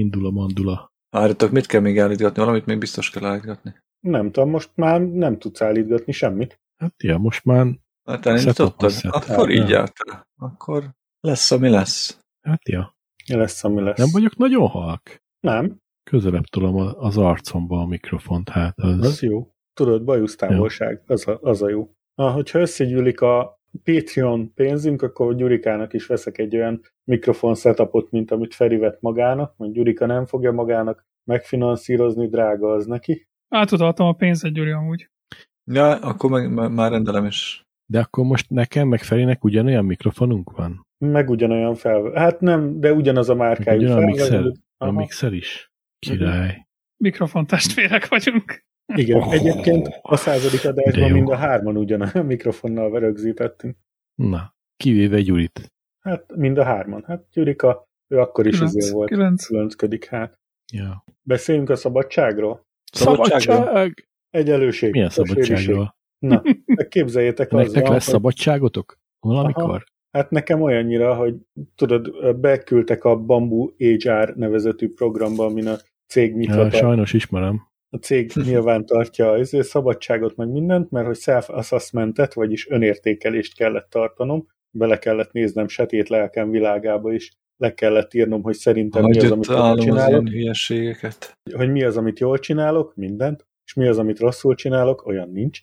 indul a mandula. Várjatok, mit kell még állítgatni? Valamit még biztos kell állítgatni. Nem tudom, most már nem tudsz állítgatni semmit. Hát ja, most már Hát elindítottad? Akkor így állt. Akkor lesz, ami lesz. Hát ja. Lesz, ami lesz. Nem vagyok nagyon halk. Nem, Közelebb tolom a- az arcomba a mikrofont, hát az... az jó. Tudod, bajusz távolság, az a, az a jó. Ha, hogyha összegyűlik a Patreon pénzünk, akkor Gyurikának is veszek egy olyan mikrofon setupot, mint amit Feri vett magának, majd Gyurika nem fogja magának megfinanszírozni, drága az neki. Átudaltam a pénzet, Gyuri, amúgy. Ja, akkor meg, már- rendelem is. De akkor most nekem, meg Ferinek ugyanolyan mikrofonunk van? Meg ugyanolyan fel... Hát nem, de ugyanaz a márkájú Ugyanaz a mixer? A mixer is? Király. Mikrofon testvérek vagyunk. Igen, Oh, egyébként a századik adásban mind a hárman ugyanolyan mikrofonnal rögzítettünk. Na, kivéve Gyurit. Hát mind a hárman. Hát Gyurika, ő akkor is azért volt. kilenc. Különcködik, hát. Ja. Beszéljünk a szabadságról? Szabadságról? Egyenlőség. Milyen szabadságról? Na, de képzeljétek, az Nektek lesz hogy, szabadságotok? Valamikor? hát nekem olyannyira, hogy tudod, beküldtek a Bamboo HR nevezetű programba, amin a cég nyitva Ja, sajnos ismerem. A cég nyilván tartja az szabadságot meg mindent, mert hogy self-assessmentet, vagyis önértékelést kellett tartanom, bele kellett néznem setét lelkem világába is, le kellett írnom, hogy szerintem mi az, amit jól csinálok, hülyeségeket. hogy mi az, amit jól csinálok, mindent, és mi az, amit rosszul csinálok, olyan nincs.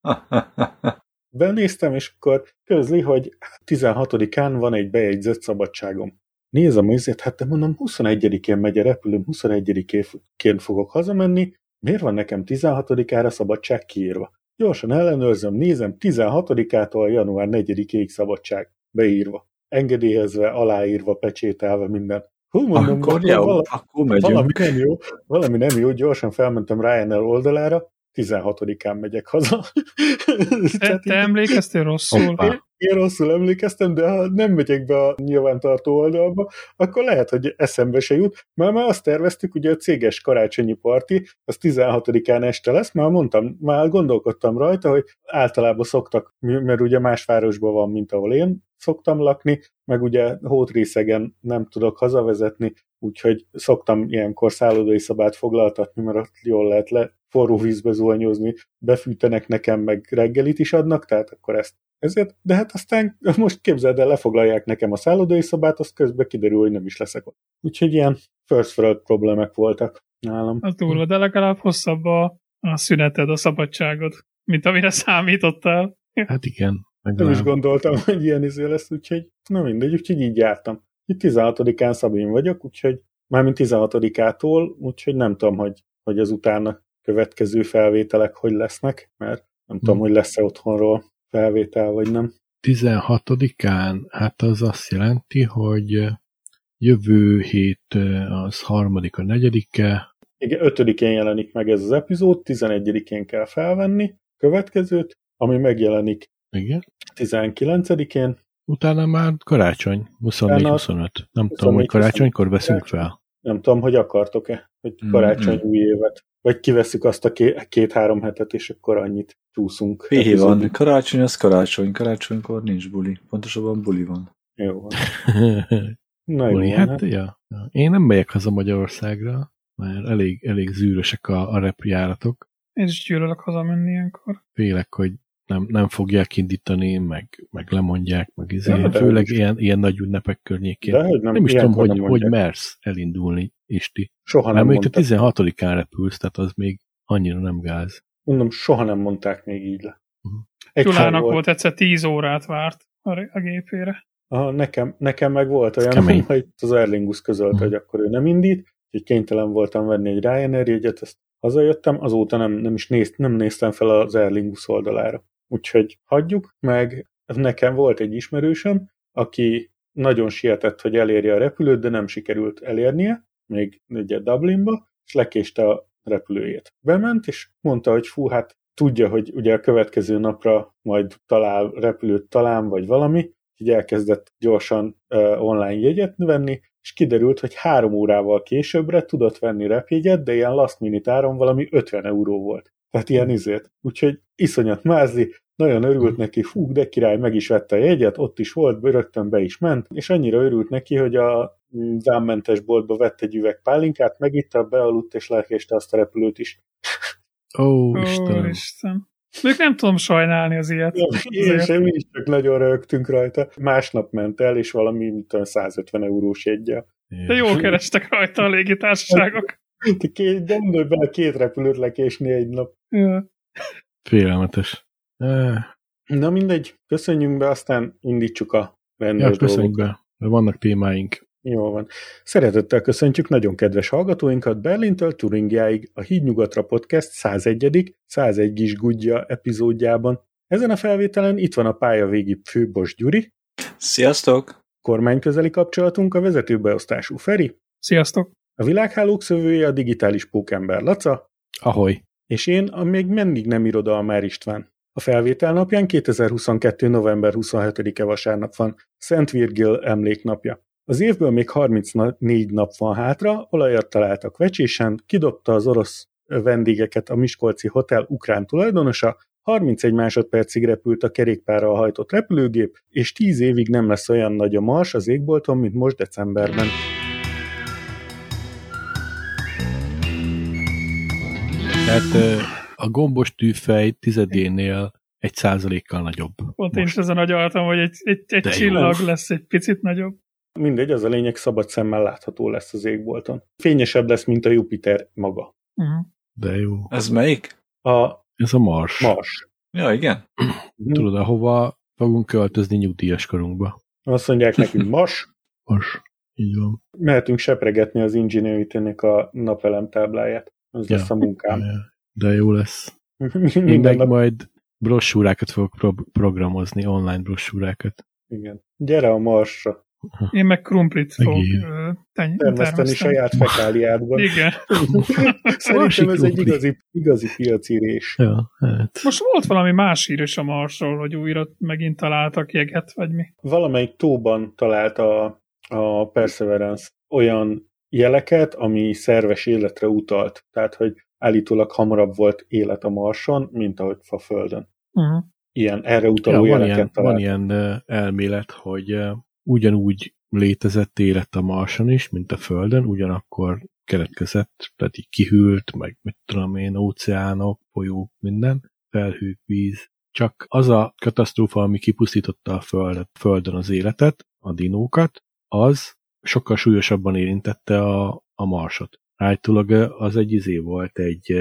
Benéztem, és akkor közli, hogy 16-án van egy bejegyzett szabadságom. Nézem azért, hát te mondom, 21-én megy a repülőm, 21-én fogok hazamenni, miért van nekem 16-ára szabadság kiírva? Gyorsan ellenőrzöm, nézem, 16-ától január 4-ig szabadság beírva, engedélyezve, aláírva, pecsételve minden. Hú, mondom, Akkor jó, vala- akkor valami megyünk. nem jó, valami nem jó, gyorsan felmentem Ryanair oldalára, 16-án megyek haza. Te, te emlékeztél rosszul? Hoppá. én rosszul emlékeztem, de ha nem megyek be a nyilvántartó oldalba, akkor lehet, hogy eszembe se jut. Már már azt terveztük, ugye a céges karácsonyi parti, az 16-án este lesz, már mondtam, már gondolkodtam rajta, hogy általában szoktak, mert ugye más városban van, mint ahol én szoktam lakni, meg ugye hótrészegen nem tudok hazavezetni, úgyhogy szoktam ilyenkor szállodai szobát foglaltatni, mert ott jól lehet le forró vízbe zuhanyozni, befűtenek nekem, meg reggelit is adnak, tehát akkor ezt ezért, de hát aztán most képzeld el, lefoglalják nekem a szállodai szobát, az közben kiderül, hogy nem is leszek ott. Úgyhogy ilyen first world problémák voltak nálam. Az durva, de legalább hosszabb a, a szüneted, a szabadságod, mint amire számítottál. Hát igen. Meg Nem is gondoltam, hogy ilyen izé lesz, úgyhogy na mindegy, úgyhogy így jártam. Itt 16-án Szabin vagyok, úgyhogy mármint 16-ától, úgyhogy nem tudom, hogy, hogy az utána következő felvételek hogy lesznek, mert nem tudom, Hmm. hogy lesz-e otthonról felvétel, vagy nem. 16-án, hát az azt jelenti, hogy jövő hét az harmadika, negyedike, Igen, 5-én jelenik meg ez az epizód, 11-én kell felvenni következőt, ami megjelenik igen. 19-én. Utána már karácsony, 24-25. Nem tudom, hogy 24-25. karácsonykor veszünk fel. Nem tudom, hogy akartok-e, hogy karácsony mm. új évet. Vagy kiveszük azt a ké- két-három hetet, és akkor annyit csúszunk. Epizódig. van, karácsony az karácsony, karácsonykor nincs buli. Pontosabban buli van. Jó van. Na jó, Buli, van, hát, hát, ja. ja. Én nem megyek haza Magyarországra, mert elég, elég zűrösek a, a repjáratok. Én is gyűlölök hazamenni ilyenkor. Félek, hogy nem, nem fogják indítani, meg, meg lemondják, meg izé. Ja, de Főleg is. ilyen, ilyen nagy ünnepek környékén. de hogy nem, nem is tudom, hogy, nem hogy mersz elindulni, Isti. Soha nem még te mondták. 16-án repülsz, tehát az még annyira nem gáz. Mondom, soha nem mondták még így le. Mhm. Egyszer Gyulának volt egyszer 10 órát várt a, a gépére. Aha, nekem, nekem meg volt olyan, kemény. hogy az Erlingus közölte, Mhm. hogy akkor ő nem indít, úgyhogy kénytelen voltam venni egy Ryanair jegyet, ezt hazajöttem, azóta nem, nem is nézt, nem néztem fel az Erlingus oldalára. Úgyhogy hagyjuk, meg nekem volt egy ismerősöm, aki nagyon sietett, hogy elérje a repülőt, de nem sikerült elérnie, még ugye Dublinba, és lekéste a repülőjét. Bement, és mondta, hogy fú, hát tudja, hogy ugye a következő napra majd talál repülőt talán, vagy valami, így elkezdett gyorsan uh, online jegyet venni, és kiderült, hogy három órával későbbre tudott venni repjegyet, de ilyen last minute áron valami 50 euró volt. Tehát ilyen izért. Úgyhogy iszonyat mázli, nagyon örült neki, fú, de király, meg is vette a jegyet, ott is volt, rögtön be is ment, és annyira örült neki, hogy a vámmentes boltba vett egy üveg pálinkát, megitta, bealudt, és lekéste azt a repülőt is. Ó, Ó, Istenem. Isten. Még nem tudom sajnálni az ilyet. Én sem, mi is csak nagyon rögtünk rajta. Másnap ment el, és valami, mint tudom, 150 eurós jegye. De jól kerestek rajta a légitársaságok. Te két, gondolj bele két repülőt lekésni egy nap. Ja. Félelmetes. Na mindegy, köszönjünk be, aztán indítsuk a rendőr Ja, köszönjük be. mert Vannak témáink. Jól van. Szeretettel köszöntjük nagyon kedves hallgatóinkat Berlintől Turingiáig a Hídnyugatra Podcast 101. 101 kis gudja epizódjában. Ezen a felvételen itt van a pályavégi főbos Gyuri, Sziasztok! kormányközeli kapcsolatunk a vezetőbeosztású Feri, Sziasztok! A világhálók szövője a digitális pókember Laca, Ahoy. és én a még mindig nem irodalmár István. A felvétel napján 2022. november 27-e vasárnap van, Szent Virgil emléknapja. Az évből még 34 nap van hátra, olajat találtak vecsésen, kidobta az orosz vendégeket a Miskolci Hotel ukrán tulajdonosa, 31 másodpercig repült a kerékpárral hajtott repülőgép, és 10 évig nem lesz olyan nagy a mars az égbolton, mint most decemberben. Tehát a gombos tűfej tizedénél egy százalékkal nagyobb. Pont én is ezen agyaltam, hogy egy, egy, egy De jó. csillag lesz egy picit nagyobb. Mindegy, az a lényeg, szabad szemmel látható lesz az égbolton. Fényesebb lesz, mint a Jupiter maga. Uh-huh. De jó. Ez melyik? A Ez a Mars. Mars. Ja, igen. Tudod, ahova fogunk költözni nyugdíjas korunkba. Azt mondják nekünk Mars, Mars. Így van. mehetünk sepregetni az Ingenuity-nek a napelem tábláját. Az Ja. lesz a munkám. De jó lesz. Én meg nap. majd brossúrákat fogok pro- programozni, online brossúrákat. Igen. Gyere a Marsra. Én meg krumplit fog Megír. ö, teny- Termeszteni saját fekáliádban. Igen. Szerintem ez egy igazi, igazi piaci rés. Ja, hát. Most volt valami más hír is a Marsról, hogy újra megint találtak jeget, vagy mi. Valamelyik tóban talált a, a Perseverance olyan jeleket, ami szerves életre utalt. Tehát, hogy állítólag hamarabb volt élet a Marson, mint ahogy a Földön. Uh-huh. Ilyen erre Ja, utaló van, jeleket ilyen, talált. van ilyen elmélet, hogy ugyanúgy létezett élet a Marson is, mint a Földön, ugyanakkor keletkezett, tehát így kihűlt, meg mit tudom én, óceánok, folyók, minden, felhők, víz. Csak az a katasztrófa, ami kipusztította a Földet, Földön az életet, a dinókat, az sokkal súlyosabban érintette a, a Marsot. Állítólag az egy izé volt, egy,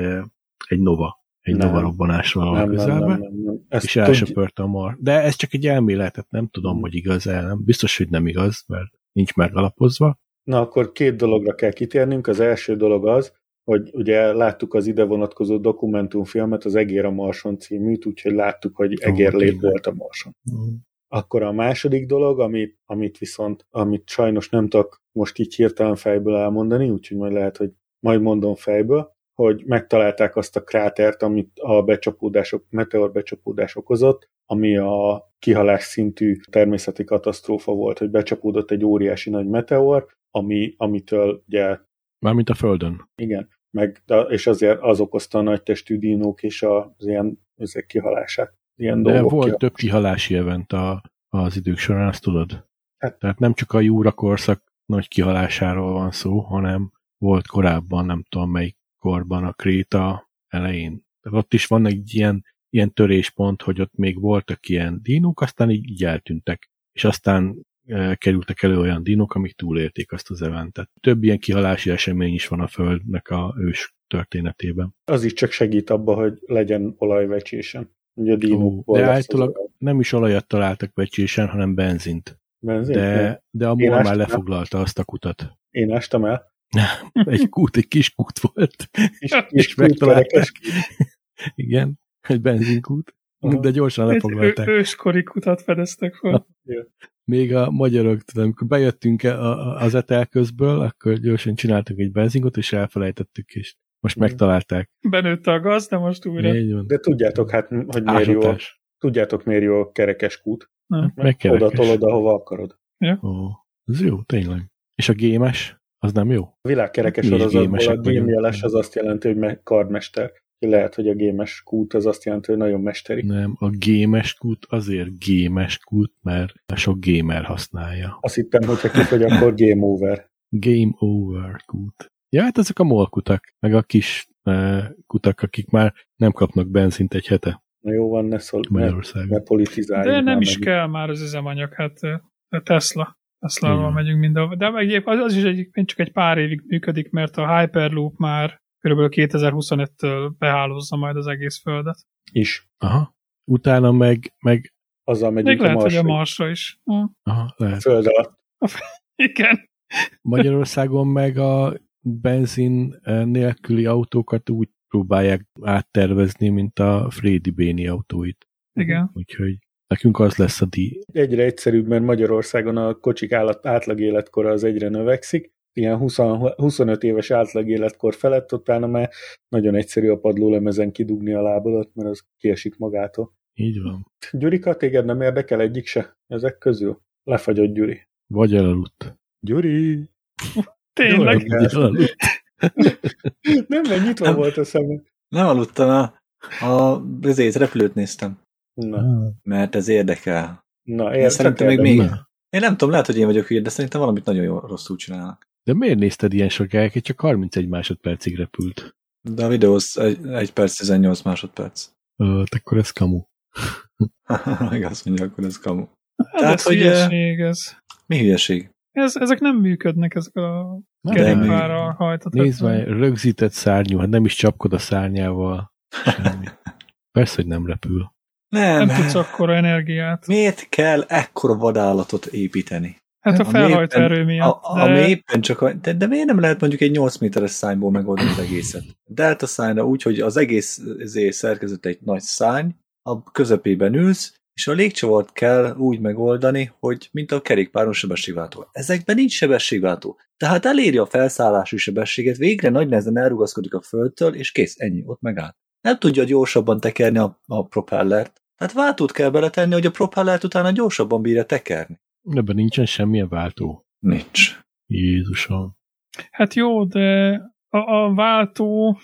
egy nova, egy Nem. nova robbanás nem, nem, közelben és elsöpörte a mar. De ez csak egy elméletet, nem tudom, hogy igaz el, nem. Biztos, hogy nem igaz, mert nincs megalapozva. Na akkor két dologra kell kitérnünk. Az első dolog az, hogy ugye láttuk az ide vonatkozó dokumentumfilmet, az Egér a Marson címűt, úgyhogy láttuk, hogy egérlét tényleg. volt a Marson. Akkor a második dolog, amit, amit viszont, amit sajnos nem tudok most így hirtelen fejből elmondani, úgyhogy majd lehet, hogy majd mondom fejből, hogy megtalálták azt a krátert, amit a becsapódások, meteor becsapódás okozott, ami a kihalás szintű természeti katasztrófa volt, hogy becsapódott egy óriási nagy meteor, ami, amitől ugye, Mármint a Földön. igen, meg, és azért az okozta a nagy testű dinók és az ilyen ezek kihalását. Ilyen De volt ki- több kihalási event a, az idők során, azt tudod? Hát- Tehát nem csak a Júra korszak nagy kihalásáról van szó, hanem volt korábban, nem tudom melyik korban, a Kréta elején. Tehát ott is van egy ilyen, ilyen töréspont, hogy ott még voltak ilyen dínók, aztán így, így eltűntek. És aztán e, kerültek elő olyan dinók, amik túlélték azt az eventet. Több ilyen kihalási esemény is van a Földnek a ős történetében. az is csak segít abba, hogy legyen olajvecsésen. Ugye a dinókból de állítólag nem is olajat találtak becsésen, hanem benzint. Benzin? Nem. De, de a MOL már el. lefoglalta azt a kutat. Én ástam el. Egy kút, egy kis kút volt. És, És és megtalálták. Igen, egy benzinkút. Aha. De gyorsan Egy ő, lefoglalták. őskori kutat fedeztek fel. Még a magyarok, tudom, amikor bejöttünk az etel közből, akkor gyorsan csináltak egy benzinkot, és elfelejtettük, és most Mhm. megtalálták. Benőtte a gaz, de most újra. Így. De tudjátok hát, hogy miért jó, tudjátok miért jó a kerekes kút. Na, Meg kerekes. Oda tolod, ahova akarod. Ó, ez jó, tényleg. És a gémes, az nem jó? A világkerekes is sorozatból a gémjeles az azt jelenti, hogy me- kardmester. Lehet, hogy a gémes kút az azt jelenti, hogy nagyon mesteri. Nem, a gémes kút azért gémes kút, mert sok gamer használja. Azt hittem, hogyha kifogy, akkor game over. Game over kút. Ja, hát ezek a molkutak, meg a kis uh, kutak, akik már nem kapnak benzint egy hete Na jó van, ne szól, ne, Magyarországon. ne politizáljuk. De nem is meg. kell már az üzemanyag, hát a Tesla. Tesla-val megyünk mindenhol. De meg az, az is egyébként csak egy pár évig működik, mert a Hyperloop már kb. 2025-től behálózza majd az egész földet. Is. Aha. Utána meg, meg Azzal Még megyünk a lehet, hogy a Marsra. Marsra is. Ha, aha, lehet. Föld alatt. igen. Magyarországon meg a benzin eh, nélküli autókat úgy próbálják áttervezni, mint a Frédi Béni autóit. Igen. Úgyhogy nekünk az lesz a díj. Egyre egyszerűbb, mert Magyarországon a kocsik állat, átlag életkora az egyre növekszik. Ilyen 20, 25 éves átlag életkor felett, utána már nagyon egyszerű a padlólemezen kidugni a lábadat, mert az kiesik magától. Így van. Gyurika, téged nem érdekel egyik se ezek közül? Lefagyott Gyuri. Vagy elaludt. Gyuri! Tényleg. Nem, mert nyitva volt a szemem. Nem aludtam, a, a ezért repülőt néztem, Na, mert ez érdekel. na értek szerintem még, még, én nem tudom, lehet, hogy én vagyok hülye, de szerintem valamit nagyon jó rosszul csinálnak. De miért nézted ilyen sokáig? Csak 31 másodpercig repült. De a videó az 1 perc 18 másodperc. Ö, hát akkor ez kamu. Meg azt mondja, akkor ez kamu. Hát Tehát, ez hogy, hülyeség, ez. Mi hülyeség? Ez. Ezek nem működnek, ezek a kerékpárral hajtott. Nézd már, rögzített szárnyú, hát nem is csapkod a szárnyával. Semmi. Persze, hogy nem repül. Nem, Nem tudsz akkora energiát. miért kell ekkora vadállatot építeni? Hát a felhajtó éppen- erő miatt. A, de- ami éppen csak a, de, de miért nem lehet mondjuk egy 8 méteres szányból megoldani az egészet? Delta szányra úgy, hogy az egész szerkezet egy nagy szárny, a közepében ülsz, és a légcsavart kell úgy megoldani, hogy mint a kerékpáron sebességváltó. Ezekben nincs sebességváltó. Tehát eléri a felszállási sebességet, végre nagy nehezen elrugaszkodik a földtől, és kész, ennyi, ott megállt. Nem tudja gyorsabban tekerni a, a propellert. Tehát váltót kell beletenni, hogy a propellert utána gyorsabban bírja tekerni. Ebben nincsen semmilyen váltó. Nincs. Jézusom. Hát jó, de a, a váltó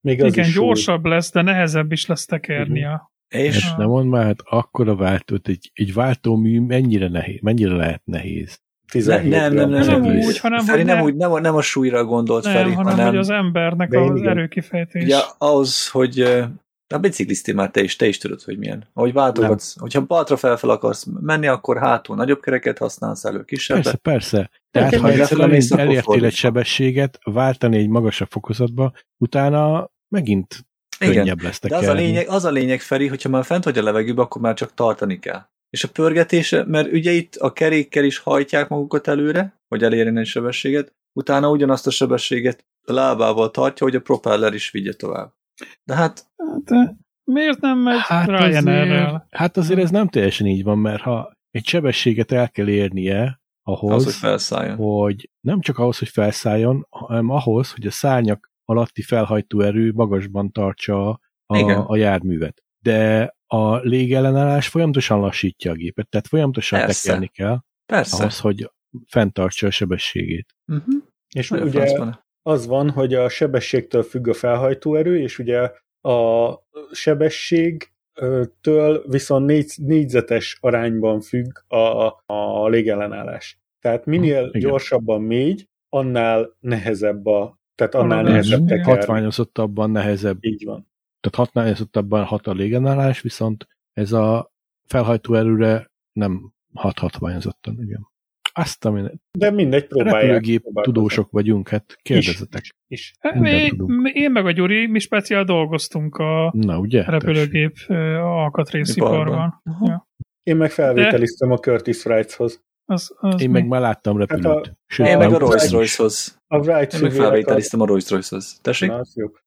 Még az igen, gyorsabb lesz, de nehezebb is lesz tekernia. És Hát nem mondd már, hát akkora váltót, egy, egy váltómű mennyire, nehéz, mennyire lehet nehéz. 17 nem, nem, nem, nem, úgy, hanem, Feri, nem, ne- úgy, nem, a- nem a súlyra gondolt, Nem, Feri, hanem, hanem hogy az embernek De az igen. erőkifejtés. ugye ahhoz, hogy a biciklisztél már te is, te is tudod, hogy milyen. Ahogy váltogatsz, hogyha baltra felfel akarsz menni, akkor hátul nagyobb kereket használsz, elő kisebbet. Persze, persze. Tehát ha egyszer akkor elértél egy sebességet, váltani egy magasabb fokozatba, utána megint Igen, könnyebb lesz de az a, lényeg, az a lényeg, Feri, hogyha már fent vagy a levegőbe, akkor már csak tartani kell. És a pörgetése, mert ugye itt a kerékkel is hajtják magukat előre, hogy elérjen egy sebességet, utána ugyanazt a sebességet a lábával tartja, hogy a propeller is vigye tovább. De hát Hát, eh, miért nem megy Hát Ryanair-rel? azért, hát azért ez nem teljesen így van, mert ha egy sebességet el kell érnie ahhoz, az, hogy felszálljon. hogy nem csak ahhoz, hogy felszálljon, hanem ahhoz, hogy a szárnyak alatti felhajtó erő magasban tartsa Igen. a, a járművet. De a légellenállás folyamatosan lassítja a gépet, tehát folyamatosan Persze. tekerni kell Persze. ahhoz, hogy fenntartsa a sebességét. Uh-huh. És Nagyon ugye franc van. az van, hogy a sebességtől függ a felhajtóerő, és ugye a sebességtől viszont négy, négyzetes arányban függ a, a légellenállás. Tehát minél Igen. gyorsabban mégy, annál nehezebb a, tehát annál nehezebb tekerni. Hatványozottabban nehezebb, Így van. tehát hatványozottabban hat a légenállás, viszont ez a felhajtó erőre nem hat hatványozottan, igen. Azt, ami De mindegy, próbálják. repülőgép tudósok vagyunk, hát kérdezzetek. Is. Hát tudunk. mi- én meg a Gyuri, mi speciál dolgoztunk a Na, ugye? repülőgép alkatrésziparban. Ja. Én meg felvételiztem a Curtis Wrights-hoz. Az, az Én mi? meg már láttam repülőt. Hát Sőt, Én meg a Rolls. Royce-hoz. A Wright Én meg felvételiztem a Rolls Royce-hoz. Tessék? Na.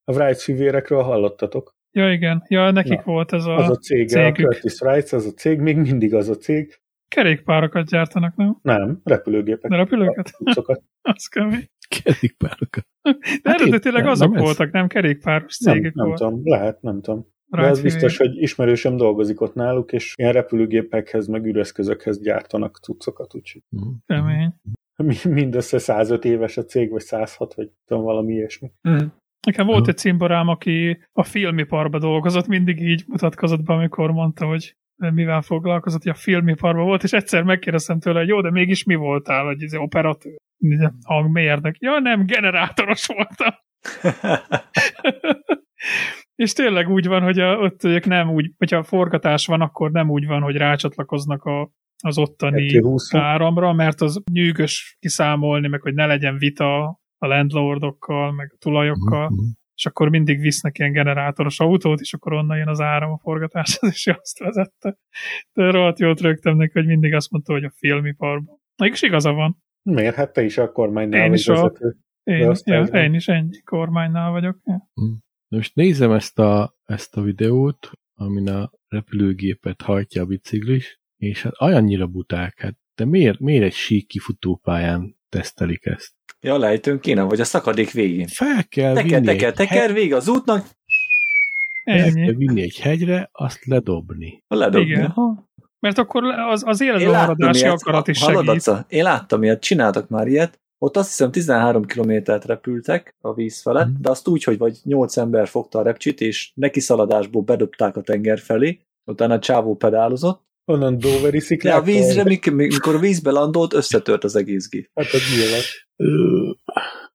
A Wright fivérekről hallottatok? Ja, igen. Ja, nekik Na, volt ez a... Az a cég, a. Curtis Wrights, az a cég, még mindig az a cég. Kerékpárokat gyártanak, nem? Nem, repülőgépek. De repülőket? Az kemény. Kerékpárokat. De Hát eredetileg azok nem ez. voltak, nem kerékpáros Nem, cégek nem volt. tudom, lehet, nem tudom. De az biztos, hogy ismerősem dolgozik ott náluk, és ilyen repülőgépekhez, meg üreszközökhez gyártanak cuccokat, úgyhogy Mhm. Kemény. mi- mindössze 105 éves a cég, vagy 106, vagy tudom, valami ilyesmi. Mm. Nekem volt egy cimborám, aki a filmiparba dolgozott, mindig így mutatkozott be, amikor mondta, hogy mivel foglalkozott, hogy a filmiparban volt, és egyszer megkérdeztem tőle, hogy jó, de mégis mi voltál, hogy ez operatőr, hangmérnök. Ja, nem, generátoros voltam. és tényleg úgy van, hogy a, ott ők nem úgy, hogyha forgatás van, akkor nem úgy van, hogy rácsatlakoznak a, az ottani 220 áramra, mert az nyűgös kiszámolni, meg hogy ne legyen vita a landlordokkal, meg a tulajokkal, Mhm. és akkor mindig visznek ilyen generátoros autót, és akkor onnan jön az áram a forgatáshoz, és azt vezette. De rohadt jót rögtem neki, hogy mindig azt mondta, hogy a filmiparban. Mégis igaza van. Miért? Hát te is a kormánynál Én is a- vezető. Én, ja, én is ennyi kormánynál vagyok. Ja. Na Most nézem ezt a, ezt a videót, amin a repülőgépet hajtja a biciklis, és hát olyannyira buták, hát de miért, miért egy sík kifutópályán tesztelik ezt? Ja, lejtőn kéne, vagy a szakadék végén. Fel kell Teker, vinni teker, egy teker, hegy- vége az útnak, fel kell vinni egy hegyre, azt ledobni. ledobni. Igen. Aha. Mert akkor az, az életben maradási akarat is segít. Aca? Én láttam ilyet, csináltak már ilyet, ott azt hiszem 13 kilométert repültek a víz felett, Mhm. de azt úgy, hogy vagy 8 ember fogta a repcsit, és neki szaladásból bedobták a tenger felé, utána a csávó pedálozott, Onnan Doveri de sziklát. a vízre, mik- mikor a vízbe landolt, összetört az egész gép. Hát ez nyilván.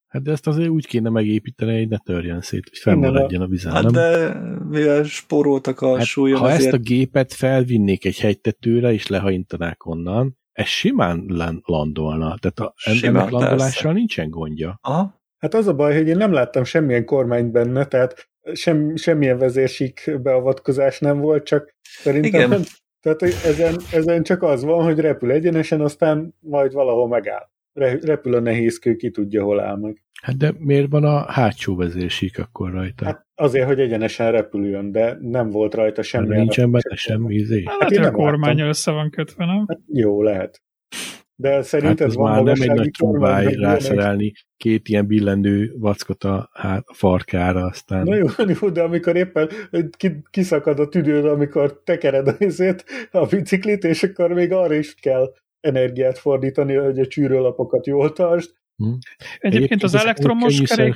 Hát de ezt azért úgy kéne megépíteni, hogy ne törjen szét, hogy fennmaradjon a vizen, Hát nem? de mivel spóroltak a Hát, súlyon, ha ezért... ezt a gépet felvinnék egy hegytetőre, és lehaintanák onnan, ez simán lan- landolna. Tehát a, Simán, ennek landolással persze. nincsen gondja. Aha. Hát az a baj, hogy én nem láttam semmilyen kormányt benne, tehát sem, semmilyen vezérsík beavatkozás nem volt, csak szerintem Igen. nem. Tehát hogy ezen, ezen csak az van, hogy repül egyenesen, aztán majd valahol megáll. Re- Repül a nehézkő, ki tudja, hol áll meg. Hát de miért van a hátsó vezérsík akkor rajta? Hát azért, hogy egyenesen repüljön, de nem volt rajta semmilyen. nincsen benne semmi izé. Hát, Hát hát a kormányal össze van kötve, nem? Hát jó, lehet. De Hát szerinted ez van már nem egy nagy kormány, ilyenek? rászerelni két ilyen billendő vackot a, hát, a farkára, aztán... Na jó, jó, de amikor éppen ki, kiszakad a tüdőd, amikor tekered a izét, a biciklit, és akkor még arra is kell energiát fordítani, hogy a csűrőlapokat jól tartsd. Egyébként az ezek a elektromos kerék...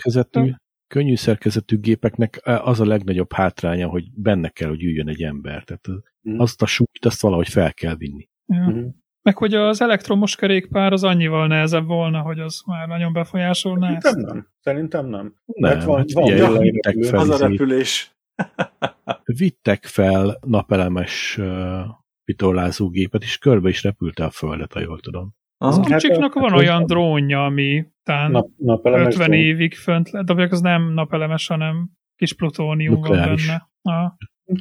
könnyű szerkezetű gépeknek az a legnagyobb hátránya, hogy benne kell, hogy üljön egy ember. Tehát az- Mhm. azt a súlyt, azt valahogy fel kell vinni. Ja. Mhm. Meg hogy az elektromos kerékpár az annyival nehezebb volna, hogy az már nagyon befolyásolná ezt. Szerintem nem. Szerintem nem. Nem, Hát van- hát van figyelj, vittek repülő. fel, Az a repülés. vittek fel napelemes uh, vitorlázó gépet, és körbe is repülte a földet, ha jól tudom. Az. Hát kicsiknak a- van hát olyan drónja, ami talán Nap, napelemes 50 drón. évig fönt lett, de az nem napelemes, hanem kis plutónium van Nukleáris. benne. Ah,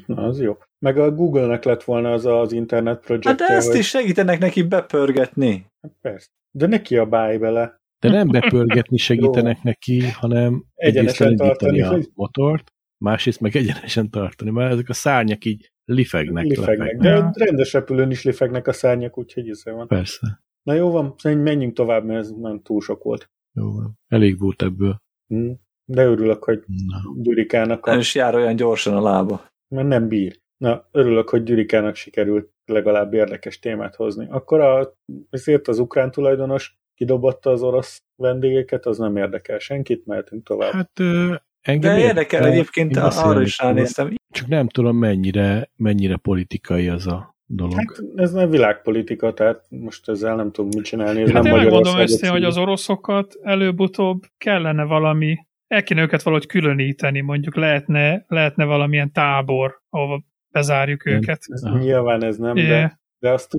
Na, az jó. Meg a Google-nek lett volna az az internet Hát projektje, de ezt hogy... is segítenek neki bepörgetni. Hát persze. De ne kiabálj bele. De nem bepörgetni segítenek neki, hanem egyrészt Egyenesen elindítani tartani, a hogy- motort, másrészt meg egyenesen tartani, mert ezek a szárnyak így lifegnek. Lifegnek. lefegnek. De rendes repülőn is lifegnek a szárnyak, úgyhogy ez van. Persze. Na jó van, szerintem menjünk tovább, mert ez nem túl sok volt. Jó van. Elég volt ebből. Hm. De örülök, hogy Na. Gyurikának, Nem a, is jár olyan gyorsan a lába. mert nem bír. Na, örülök, hogy Gyurikának sikerült legalább érdekes témát hozni. Akkor a, ezért az ukrán tulajdonos kidobatta az orosz vendégeket, az nem érdekel senkit, mehetünk tovább. Hát ö, engem De érdekel egyébként, Én arra is ránéztem. Csak nem tudom, mennyire, mennyire politikai az a dolog. Hát ez nem világpolitika, tehát most ezzel nem tudom mit csinálni. Ez Hát nem én megmondom össze, hogy az oroszokat előbb-utóbb kellene valami, el kéne őket valahogy különíteni, mondjuk lehetne, lehetne valamilyen tábor, ahova bezárjuk őket. Ez, Aha. nyilván ez nem, É, de, de azt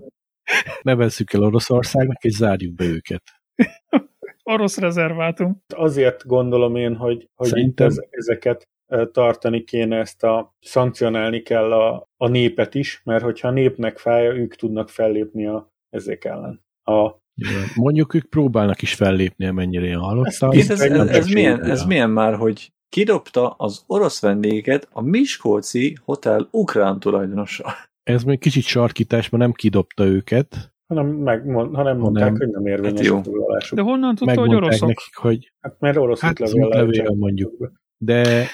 Nevezzük el Oroszországnak, és zárjuk be őket. Orosz rezervátum. azért gondolom én, hogy, hogy itt ez, ezeket tartani kéne ezt a, szankcionálni kell a, a népet is, mert hogyha a népnek fáj, ők tudnak fellépni a, ezek ellen. A, Igen. Mondjuk ők próbálnak is fellépni, amennyire én hallottam. Itt ez, ez, ez, csak milyen, ez milyen már, hogy kidobta az orosz vendégeket a Miskolci Hotel ukrán tulajdonosa. Ez még kicsit sarkítás, mert nem kidobta őket. hanem, meg, hanem mondták, Nem. hogy nem érvényes Hát jó. a. De honnan tudta, hogy oroszok? nekik, hogy Hát mert orosz Hát útlevél mondjuk. de,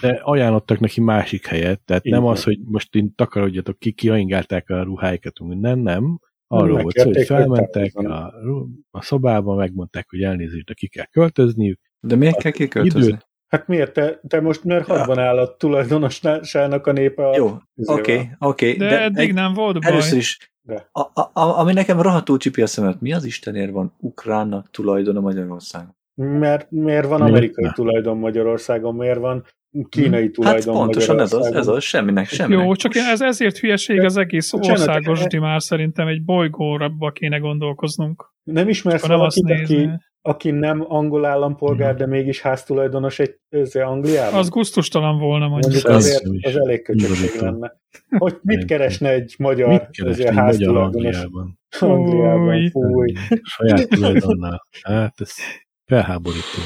de ajánlottak neki másik helyet, tehát Így nem az, hogy most én takarodjatok ki, kihaingálták a ruháikat, nem, nem. Arról volt szó, hogy felmentek a, a szobába, megmondták, hogy elnézést, de ki kell költözniük. De miért kell kiköltözni? Időt, Hát miért? Te, te most mert hadban áll a tulajdonosának a népe a... Jó, oké, oké. Okay, De, de eddig egy, nem volt baj. Először is, De. a, a, a, ami nekem rohadtul csipi a szemet, mi az Istenért van ukránnak tulajdona Magyarországon? Mert miért van amerikai ne? tulajdon Magyarországon, miért van kínai Hát tulajdon pontosan ez az, ez az, semminek, semminek. Jó, csak ez ezért hülyeség az egész országos e- dimár szerintem egy bolygóra kéne gondolkoznunk. Nem ismersz valakit, aki, aki nem angol állampolgár, de mégis háztulajdonos egy ez Angliában? Az gusztustalan volna mondjuk. Mondjuk Ez azért az elég köcsökség lenne. Hogy mit keresne egy magyar Mit keresni ezért magyar háztulajdonos Angliában? Angliában? Fúj. Saját tulajdonnál. Hát ez felháborító.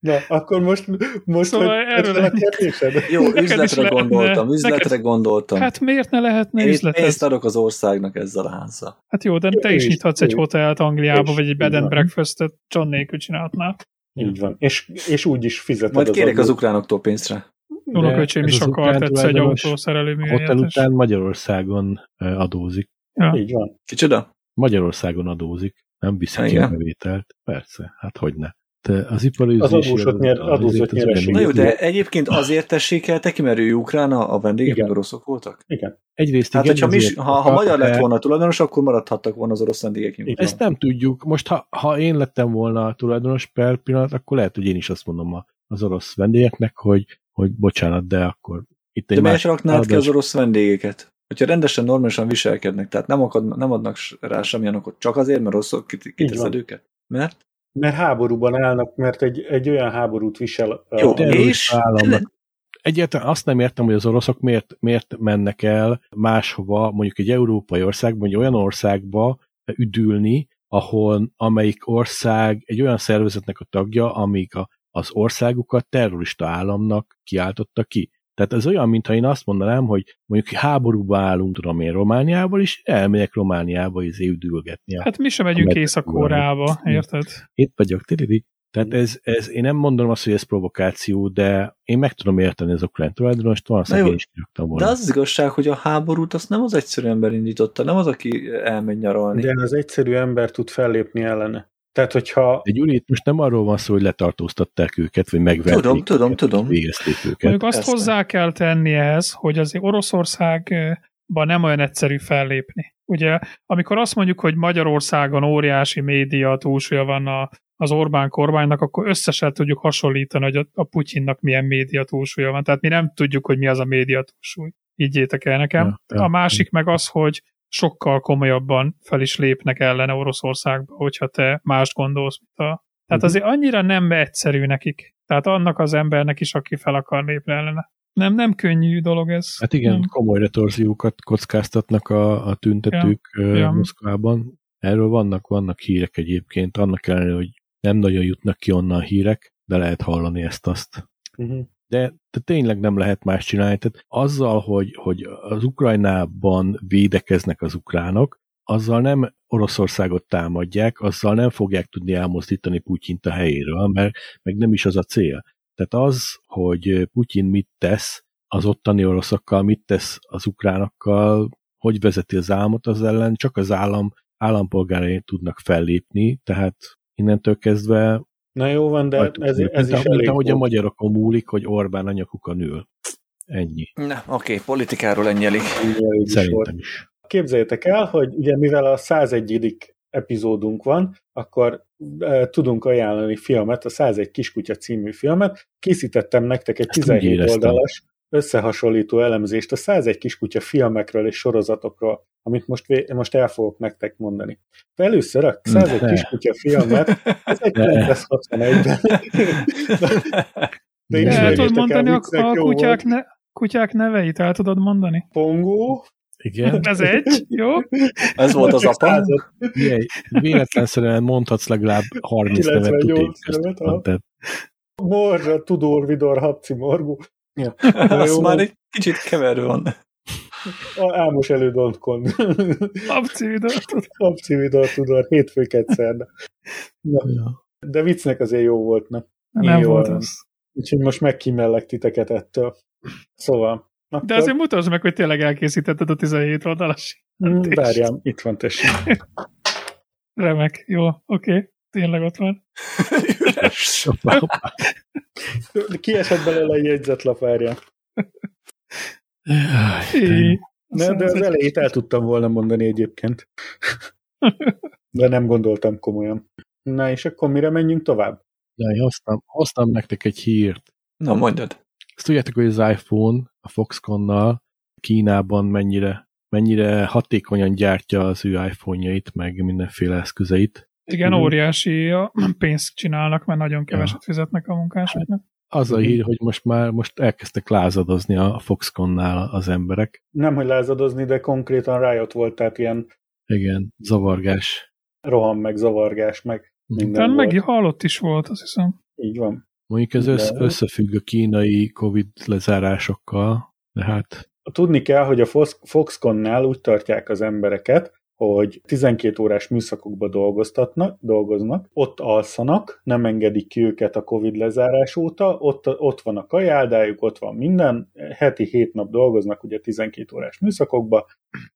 Na, akkor most, most Szóval hogy erről a kérdésed? Jó, Neked üzletre gondoltam, üzletre neked- gondoltam. Hát miért ne lehetne Én pénzt üzletet? adok az országnak ezzel a házzal. Hát jó, de te Ő is nyithatsz ő egy hotelt Angliába, És vagy egy bed and breakfast-et John nélkül csinálhatnál. Így van. És, és úgy is fizeted Majd kérek az adót. ukránoktól pénzre. Unoköcsém is az akart ukrán egyszer egy autószerelő Hotel után Magyarországon adózik. Ja. Így van. Kicsoda? Magyarországon adózik. Nem viszi ki a bevételt. Persze, hát hogy ne. De az ipari Az üzési adósok adó- nyer- az nyereség. Na jó, hogy de egyébként azért tessék el te ki, mert ő ukrán, a a vendégek Igen. oroszok voltak? Igen. Egyrészt Hát, igen, hogyha mis, ha, ha magyar lett de volna a tulajdonos, akkor maradhattak volna az orosz vendégek nyugodtan. Ezt nem tudjuk. Most, ha, ha én lettem volna a tulajdonos per pillanat, akkor lehet, hogy én is azt mondom a- az orosz vendégeknek, hogy, hogy bocsánat, de akkor itt egy De miért raknád ki az orosz vendégeket? Hogyha rendesen, normálisan viselkednek, tehát nem, akad, nem adnak rá semmilyen okot, csak azért, mert rosszul kit- kiteszed őket? Mert? Mert háborúban állnak, mert egy, egy olyan háborút visel. a- Jó, terrorista és- államnak. Egyáltalán azt nem értem, hogy az oroszok miért, miért mennek el máshova, mondjuk egy európai országba, vagy olyan országba üdülni, ahol amelyik ország egy olyan szervezetnek a tagja, amik a, az országukat terrorista államnak kiáltotta ki. Tehát ez olyan, mintha én azt mondanám, hogy mondjuk háborúba állunk, tudom én, Romániával, és elmegyek Romániába izé üdülgetni. Hát mi sem megyünk Észak-Koreába, érted? Itt vagyok, tiridik. Tehát ez, ez, én nem mondom azt, hogy ez provokáció, de én meg tudom érteni az ukrán tulajdonost, valószínűleg én is kiraktam volna. De az, az igazság, hogy a háborút azt nem az egyszerű ember indította, nem az, aki elmegy nyaralni. De az egyszerű ember tud fellépni ellene. Tehát, hogyha De Gyuri, itt most nem arról van szó, hogy letartóztatták őket, vagy megverték Tudom, tudom, őket, tudom. vagy végezték őket. Mondjuk azt Persze. hozzá kell tenni ehhez, hogy azért Oroszországban nem olyan egyszerű fellépni. Ugye, amikor azt mondjuk, hogy Magyarországon óriási média túlsúlya van a, az Orbán kormánynak, akkor összesen tudjuk hasonlítani, hogy a, a Putyinnak milyen média túlsúlya van. Tehát mi nem tudjuk, hogy mi az a média túlsúly. Higgyétek el nekem. Ja, ja. A másik meg az, hogy sokkal komolyabban fel is lépnek ellene Oroszországba, hogyha te mást gondolsz, mint a... Tehát Mhm. azért annyira nem egyszerű nekik. Tehát annak az embernek is, aki fel akar lépni ellene. Nem, nem könnyű dolog ez. Hát igen, Nem. komoly retorziókat kockáztatnak a, a tüntetők Ja, ja, ja. Moszkvában. Erről vannak, vannak hírek egyébként, annak ellenére, hogy nem nagyon jutnak ki onnan hírek, de lehet hallani ezt-azt. uh-huh. De, de tényleg nem lehet más csinálni. Tehát azzal, hogy, hogy az Ukrajnában védekeznek az ukránok, azzal nem Oroszországot támadják, azzal nem fogják tudni elmozdítani Putyint a helyéről, mert meg nem is az a cél. Tehát az, hogy Putyin mit tesz az ottani oroszokkal, mit tesz az ukránokkal, hogy vezeti az államot az ellen, csak az állam állampolgárai tudnak fellépni, tehát innentől kezdve Na jó van, de Hagytuk ez, ez is mint, elég mint ahogy a magyarokon múlik, hogy Orbán a nyakukon ül. Ennyi. Na, oké, politikáról ennyi elég. Szerintem is. Képzeljétek el, hogy ugye mivel a 101. epizódunk van, akkor e, tudunk ajánlani filmet, a 101 kiskutya című filmet. Készítettem nektek egy Ezt úgy 17 éreztem. oldalas összehasonlító elemzést a 101 kiskutya filmekről és sorozatokról, amit most, vé- most el fogok nektek mondani. De először a 101 Ne. kiskutya filmet 1961-ben De El ismerjétek tudod mondani a, viccek, a jó kutyák, ne, kutyák neveit? El tudod mondani? Pongó, Igen. Ez egy, jó? Ez volt az apa. véletlenszerűen mondhatsz legalább 30 nevet 98 tudék nevet, Morzsa, Tudor, Vidor, Habci, Morgó. Ja. Az jó már van. egy kicsit keverő van. A Álmos elődonkon. Abci videót. Habci, Vidor, Tudor, hétfőket szerda. Na, ja. de viccnek azért jó volt, na. Nem volt az. Úgyhogy most megkímellek titeket ettől. Szóval. Akkor, De azért mutasd meg, hogy tényleg elkészítetted a 17 oldalas. Mm, Várjám, itt van tessék. Remek, jó, oké. Okay. Tényleg ott van. Üres. Kiesett belőle egy jegyzetlapárja. Ne, de az elejét el tudtam volna mondani egyébként. De nem gondoltam komolyan. Na és akkor mire menjünk tovább? Ja, én hoztam, hoztam nektek egy hírt. Na, mondjad. Ezt tudjátok, hogy az iPhone a Foxconnnal Kínában mennyire, mennyire hatékonyan gyártja az ő iPhone-jait, meg mindenféle eszközeit. Igen, óriási pénzt csinálnak, mert nagyon keveset fizetnek a munkásoknak. Az a hír, hogy most már most elkezdtek lázadozni a Foxconnál az emberek. Nem, hogy lázadozni, de konkrétan riot volt, tehát ilyen Igen, zavargás. roham, meg zavargás, meg minden Talán volt. meg halott is volt, azt hiszem. Így van. Mondjuk ez össz, összefügg a kínai Covid lezárásokkal, de hát Tudni kell, hogy a Fox- Foxconnál úgy tartják az embereket, hogy 12 órás műszakokba dolgoztatnak, dolgoznak, ott alszanak, nem engedik ki őket a Covid lezárás óta, ott, ott van a kajáldájuk, ott van minden, heti 7 nap dolgoznak ugye 12 órás műszakokba,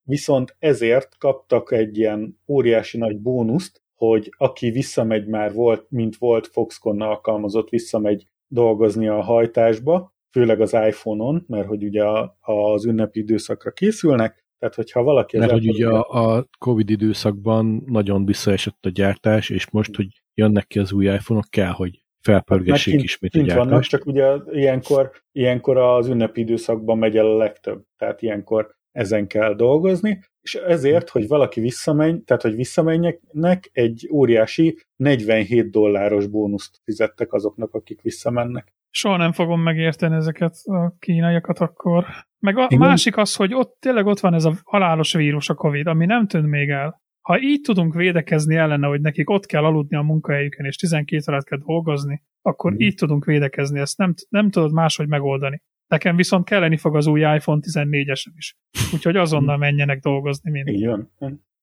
viszont ezért kaptak egy ilyen óriási nagy bónuszt, hogy aki visszamegy már volt, mint volt Foxconn alkalmazott, visszamegy dolgozni a hajtásba, főleg az iPhone-on, mert hogy ugye az ünnepi időszakra készülnek, tehát hogyha valaki... mert hogy ugye a, a Covid időszakban nagyon visszaesett a gyártás, és most, hogy jönnek ki az új iPhone-ok, kell, hogy felpörgessék Mert ismét a kint vannak, gyártást. csak ugye ilyenkor, ilyenkor az ünnepi időszakban megy el a legtöbb. Tehát ilyenkor ezen kell dolgozni, és ezért, hogy valaki visszamegy, tehát hogy visszamenjeknek, egy óriási 47 dolláros bónuszt fizettek azoknak, akik visszamennek. Soha nem fogom megérteni ezeket a kínaiakat akkor. Meg a Igen. másik az, hogy ott tényleg ott van ez a halálos vírus, a Covid, ami nem tűnt még el. Ha így tudunk védekezni ellene, hogy nekik ott kell aludni a munkahelyüken, és 12 órát kell dolgozni, akkor Mhm. így tudunk védekezni. Ezt nem, nem tudod máshogy megoldani. Nekem viszont kelleni fog az új iPhone 14-esem is. Úgyhogy azonnal menjenek dolgozni mind. Így van.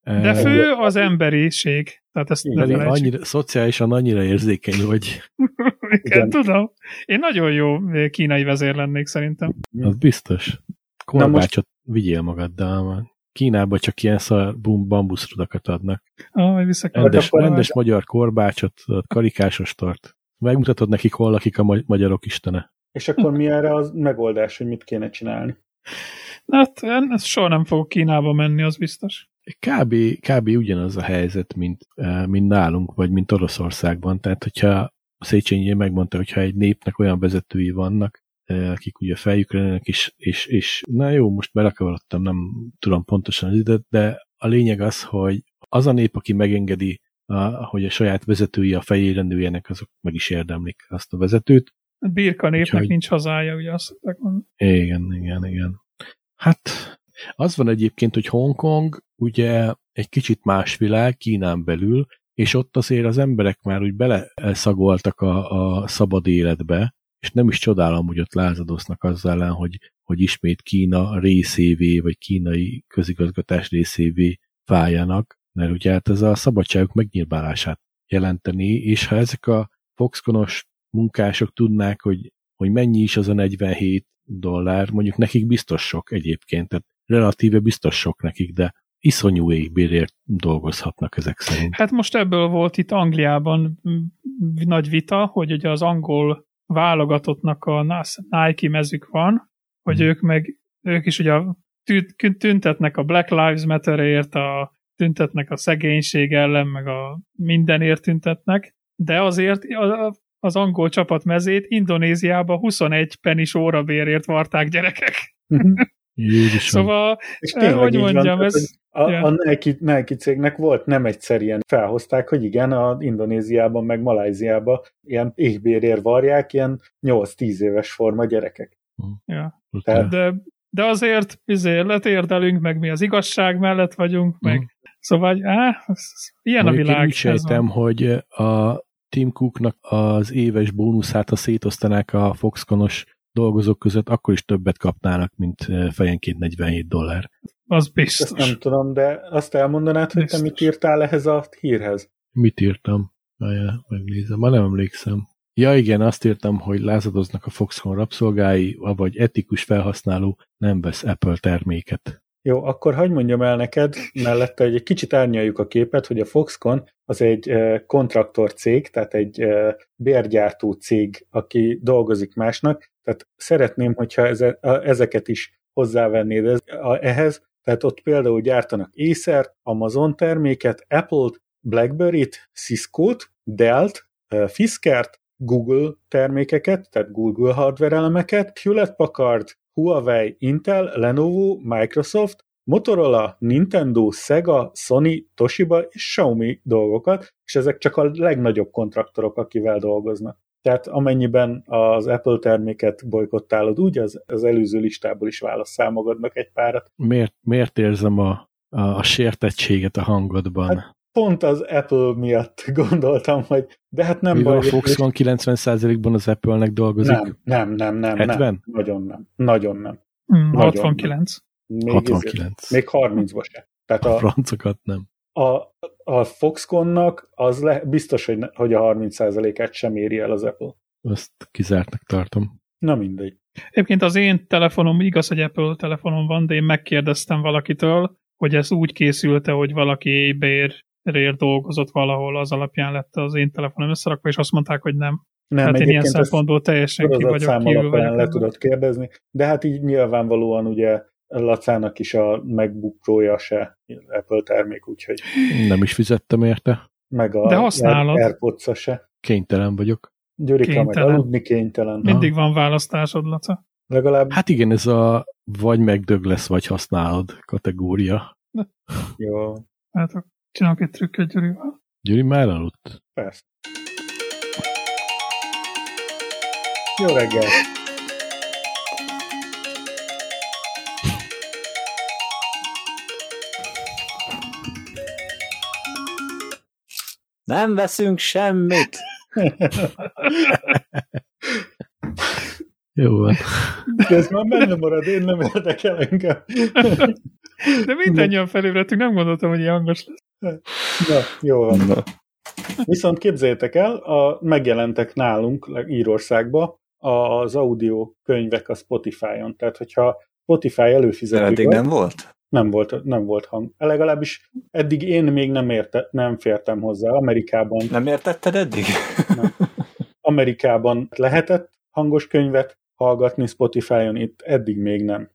De fő az emberiség. Tehát ezt Igen, felejtsük. annyira, szociálisan annyira érzékeny vagy, Igen, tudom. Én nagyon jó kínai vezér lennék szerintem. az biztos. Korbácsot vigyél magaddal, Kínában csak ilyen szar bum, bambuszrudakat adnak. Ah, majd. Rendes, rendes magyar korbácsot, karikásos tart. Megmutatod nekik, hol lakik a ma- magyarok istene. És akkor mi erre az megoldás, hogy mit kéne csinálni? Hát soha nem fogok Kínába menni, az biztos. Kb, kb. ugyanaz a helyzet, mint, mint nálunk, vagy mint Oroszországban. Tehát, hogyha a Széchenyi megmondta, hogyha egy népnek olyan vezetői vannak, akik ugye fejükre lennek, és, és, és na jó, most belekavarodtam, nem tudom pontosan az időt, de a lényeg az, hogy az a nép, aki megengedi, a, hogy a saját vezetői a fejére nőjenek, azok meg is érdemlik azt a vezetőt. Birka népnek Úgyhogy- nincs hazája, ugye azt mondani. Igen, igen, igen. Hát az van egyébként, hogy Hongkong ugye egy kicsit más világ Kínán belül, és ott azért az emberek már úgy beleszagoltak a, a szabad életbe, és nem is csodálom, hogy ott lázadoznak azzal ellen, hogy, hogy ismét Kína részévé, vagy kínai közigazgatás részévé váljanak, mert ugye hát ez a szabadságok megnyilvánulását jelenteni, és ha ezek a Foxconnos munkások tudnák, hogy, hogy mennyi is az a 47 dollár, mondjuk nekik biztos sok egyébként, tehát relatíve biztos sok nekik, de iszonyú égbérért dolgozhatnak ezek szerint. Hát most ebből volt itt Angliában nagy vita, hogy ugye az angol válogatottnak a Nike mezük van, hogy Mhm. ők meg, ők is ugye tüntetnek a Black Lives Matterért, a, tüntetnek a szegénység ellen, meg a mindenért tüntetnek, de azért a- az angol csapat mezét Indonéziába 21 penis órabérért varták gyerekek. Jézusom. Szóval, És eh, hogy van, mondjam, tehát, ez... A, Ja. a Nike, Nike cégnek volt nem egyszer ilyen felhozták, hogy igen, a Indonéziában meg Malajziában ilyen éhbérért varják ilyen 8-10 éves forma gyerekek. Ja. Tehát- De, de azért izé, letérdelünk, meg mi az igazság mellett vagyunk, meg Mhm. szóval á, ilyen Mondjuk a világ. Én úgy sejtem, van. hogy a Tim Cooknak az éves bónuszát, ha szétosztanák a Foxconnos dolgozók között, akkor is többet kapnának, mint fejenként 47 dollár. Az Ezt biztos. nem tudom, de azt elmondanád, hogy te Biztos. mit írtál ehhez a hírhez? Mit írtam? Várjál, megnézem. Ma nem emlékszem. Ja igen, azt írtam, hogy lázadoznak a Foxconn rabszolgái, vagy etikus felhasználó nem vesz Apple terméket. Jó, akkor hagyd mondjam el neked mellette, hogy egy kicsit árnyaljuk a képet, hogy a Foxconn az egy kontraktor cég, tehát egy bérgyártó cég, aki dolgozik másnak, tehát szeretném, hogyha ezeket is hozzávennéd ehhez, tehát ott például gyártanak Acer, Amazon terméket, Apple-t, BlackBerry-t, Cisco-t, Dell-t, Fiskert, Google termékeket, tehát Google hardware elemeket, Hewlett Packard, Huawei, Intel, Lenovo, Microsoft, Motorola, Nintendo, Sega, Sony, Toshiba és Xiaomi dolgokat, és ezek csak a legnagyobb kontraktorok, akivel dolgoznak. Tehát amennyiben az Apple terméket bolykottálod úgy, az, az előző listából is válasszál magadnak egy párat. Miért, miért érzem a, a, a sértettséget a hangodban? Hát pont az Apple miatt gondoltam, hogy de hát nem Mivel baj. a Foxconn 90%-ban az Apple-nek dolgozik? Nem, nem, nem, nem, 70? nem. Nagyon nem. Nagyon nem. Mm, Nagyon 69. Még 69. Még 30-ba se. Tehát A a, francokat nem. A, a Foxconnnak az le, biztos, hogy, ne, hogy a 30%-át sem éri el az Apple. Azt kizártnak tartom. Na mindegy. Egyébként az én telefonom, igaz, hogy Apple telefonom van, de én megkérdeztem valakitől, hogy ez úgy készült-e, hogy valaki bér dolgozott valahol, az alapján lett az én telefonom összerakva, és azt mondták, hogy nem. Nem, hát én ilyen ezt szempontból teljesen ki vagyok, kívül alapján vagyok. le tudod kérdezni, de hát így nyilvánvalóan ugye Lacának is a MacBook se Apple termék, úgyhogy Nem is fizettem érte. meg a De használod. Air- AirPods-a se. Kénytelen vagyok. Gyurika meg Kénytelen. aludni kénytelen. Mindig van választásod, Laca. Legalább Hát igen, ez a vagy megdög lesz, vagy használod kategória. jó, Hát akkor csinálok egy trükköt Gyurival. Gyuri már elaludt. persze. Jó reggel! Nem veszünk semmit! Jó van. De ez már benne marad, én nem érdekel engem. De mindannyian felébredtünk, nem gondoltam, hogy ilyen hangos lesz. Na, jó van. Na. Viszont képzeljétek el, a, megjelentek nálunk Írországba az audio könyvek a Spotify-on. Tehát, hogyha Spotify De előfizető eddig nem volt? Nem volt, nem volt hang. Legalábbis eddig én még nem, érte, nem fértem hozzá. Amerikában, Nem értetted eddig? Amerikában lehetett hangos könyvet hallgatni Spotify-on, itt eddig még nem.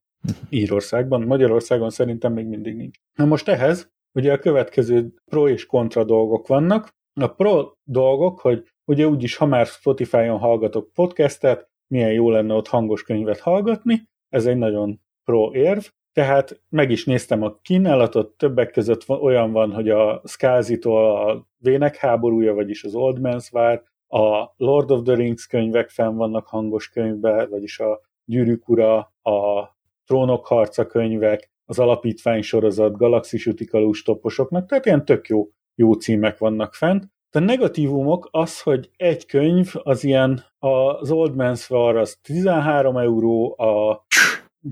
Írországban, Magyarországon szerintem még mindig nincs. Na most ehhez ugye a következő pro és kontra dolgok vannak. A pro dolgok, hogy ugye úgyis, ha már Spotify-on hallgatok podcastet, milyen jó lenne ott hangos könyvet hallgatni, ez egy nagyon pro érv, tehát meg is néztem a kínálatot, többek között olyan van, hogy a Skazi-tól a Vének háborúja, vagyis az Old Man's War, a Lord of the Rings könyvek fenn vannak hangos könyvben, vagyis a Gyűrűk ura, a Trónok harca könyvek, az alapítvány sorozat, galaxis utikalús toposoknak, tehát ilyen tök jó, jó címek vannak fent. A negatívumok az, hogy egy könyv az ilyen, az Old Man's War az 13 euró, a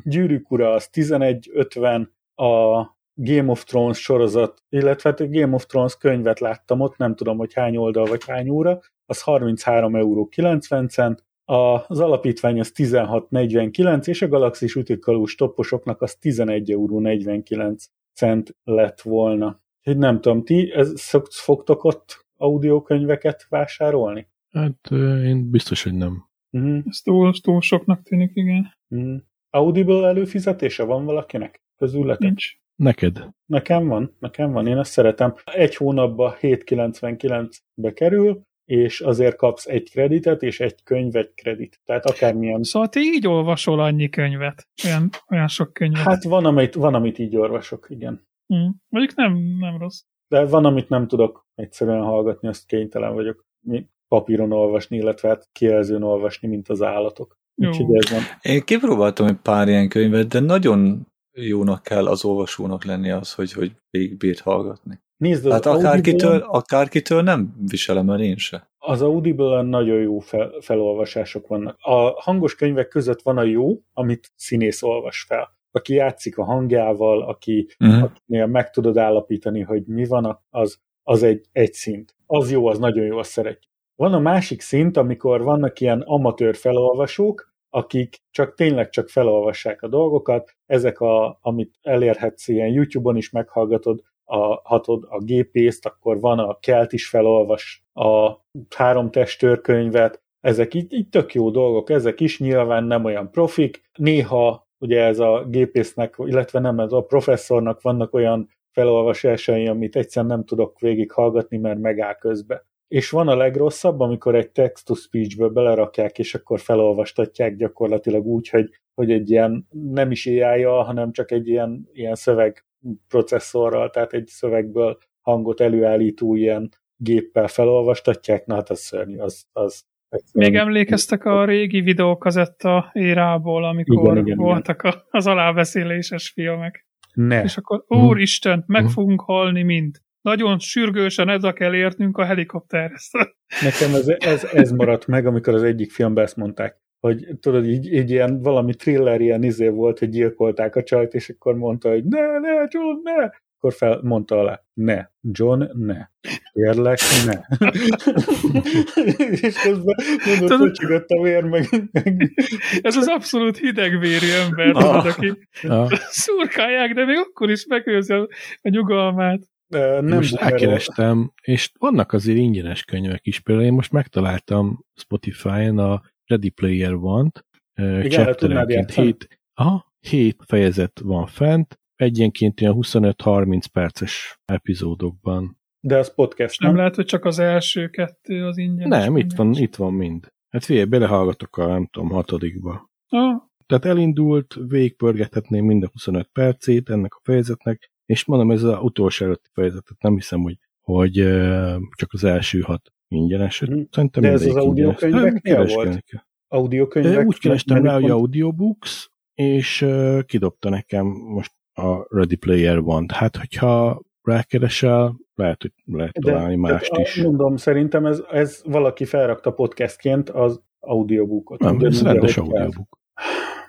Gyűrűk ura az 11,50, a Game of Thrones sorozat, illetve hát a Game of Thrones könyvet láttam ott, nem tudom, hogy hány oldal vagy hány óra, az 33 euró 90 cent, az alapítvány az 16,49, és a Galaxis utikalús toposoknak az 11 euró 49 cent lett volna. Hogy nem tudom, ti ez, szok- fogtok ott audiokönyveket vásárolni? Hát én biztos, hogy nem. Uh-huh. Ez túl, túl soknak tűnik, igen. Uh-huh. Audible előfizetése van valakinek közületek? Nincs. Neked? Nekem van, nekem van, én ezt szeretem. Egy hónapba 7,99-be kerül, és azért kapsz egy kreditet, és egy könyv egy kredit. Tehát akármilyen. Szóval te így olvasol annyi könyvet, olyan, olyan sok könyvet. Hát van amit, van, amit így olvasok, igen. Mm. Mondjuk nem, nem rossz. De van, amit nem tudok egyszerűen hallgatni, azt kénytelen vagyok mi- papíron olvasni, illetve hát kijelzőn olvasni, mint az állatok. Jó. Úgyhogy ez van. Én kipróbáltam egy pár ilyen könyvet, de nagyon jónak kell az olvasónak lenni az, hogy, hogy végigbírt hallgatni. Nézd, az Hát akárkitől, akárkitől nem viselem el én se. Az Audible-on nagyon jó fel, felolvasások vannak. A hangos könyvek között van a jó, amit színész olvas fel. Aki játszik a hangjával, aki, Uh-huh. akinél meg tudod állapítani, hogy mi van, az, az egy, egy szint. Az jó, az nagyon jó, azt szeretjük. Van a másik szint, amikor vannak ilyen amatőr felolvasók, akik csak tényleg csak felolvassák a dolgokat, ezek, a, amit elérhetsz ilyen YouTube-on is meghallgatod, a, hatod a gépészt, akkor van a Kelt is felolvas a három testőrkönyvet, ezek így, így tök jó dolgok, ezek is nyilván nem olyan profik, néha ugye ez a gépésznek, illetve nem ez a professzornak vannak olyan felolvasásai, amit egyszerűen nem tudok végighallgatni, mert megáll közbe. És van a legrosszabb, amikor egy text-to-speechből belerakják, és akkor felolvastatják gyakorlatilag úgy, hogy, hogy egy ilyen nem is ai hanem csak egy ilyen, ilyen szövegprocesszorral, tehát egy szövegből hangot előállító ilyen géppel felolvastatják, na hát az szörnyű, az, az még emlékeztek a régi videókazetta érából, amikor igen, igen, voltak igen. az alábeszéléses filmek. Ne. És akkor, úristen, meg fogunk halni mind. Nagyon sürgősen ez a kell értnünk a helikopterhez. Nekem ez, ez, ez maradt meg, amikor az egyik filmben ezt mondták, hogy tudod, így, így ilyen valami thriller ilyen izé volt, hogy gyilkolták a csajt, és akkor mondta, hogy ne, ne, John, ne, akkor felmondta alá, ne, John, ne. Kérlek, ne. és közben mondott, hogy csögött a vér, meg, Ez az abszolút hidegvérű ember, ah. tudod, aki ah. szurkálják, de még akkor is megőrzi a, a nyugalmát. Nem most elkerestem, és vannak azért ingyenes könyvek is, például én most megtaláltam Spotify-on a Ready Player One-t, chapterenként 7, aha, 7 fejezet van fent, egyenként ilyen 25-30 perces epizódokban. De az podcast, nem? Nem lehet, hogy csak az első kettő az ingyen. Nem, itt van, itt van mind. Hát figyelj, belehallgatok a, nem tudom, hatodikba. Ah. Tehát elindult, végigpörgethetném mind a 25 percét ennek a fejezetnek, és mondom, ez az utolsó előtti fejezetet nem hiszem, hogy, hogy csak az első hat ingyenes. Mm. Szerintem De ez az audiokönyveknél volt? Audiokönyvek? Úgy kerestem rá, hogy audiobooks, és kidobta nekem most a Ready Player van. Hát, hogyha rákeresel, lehet, hogy lehet találni De, mást is. Mondom, szerintem ez, ez valaki felrakta podcastként az audiobookot. Nem, ez rendes audiobook.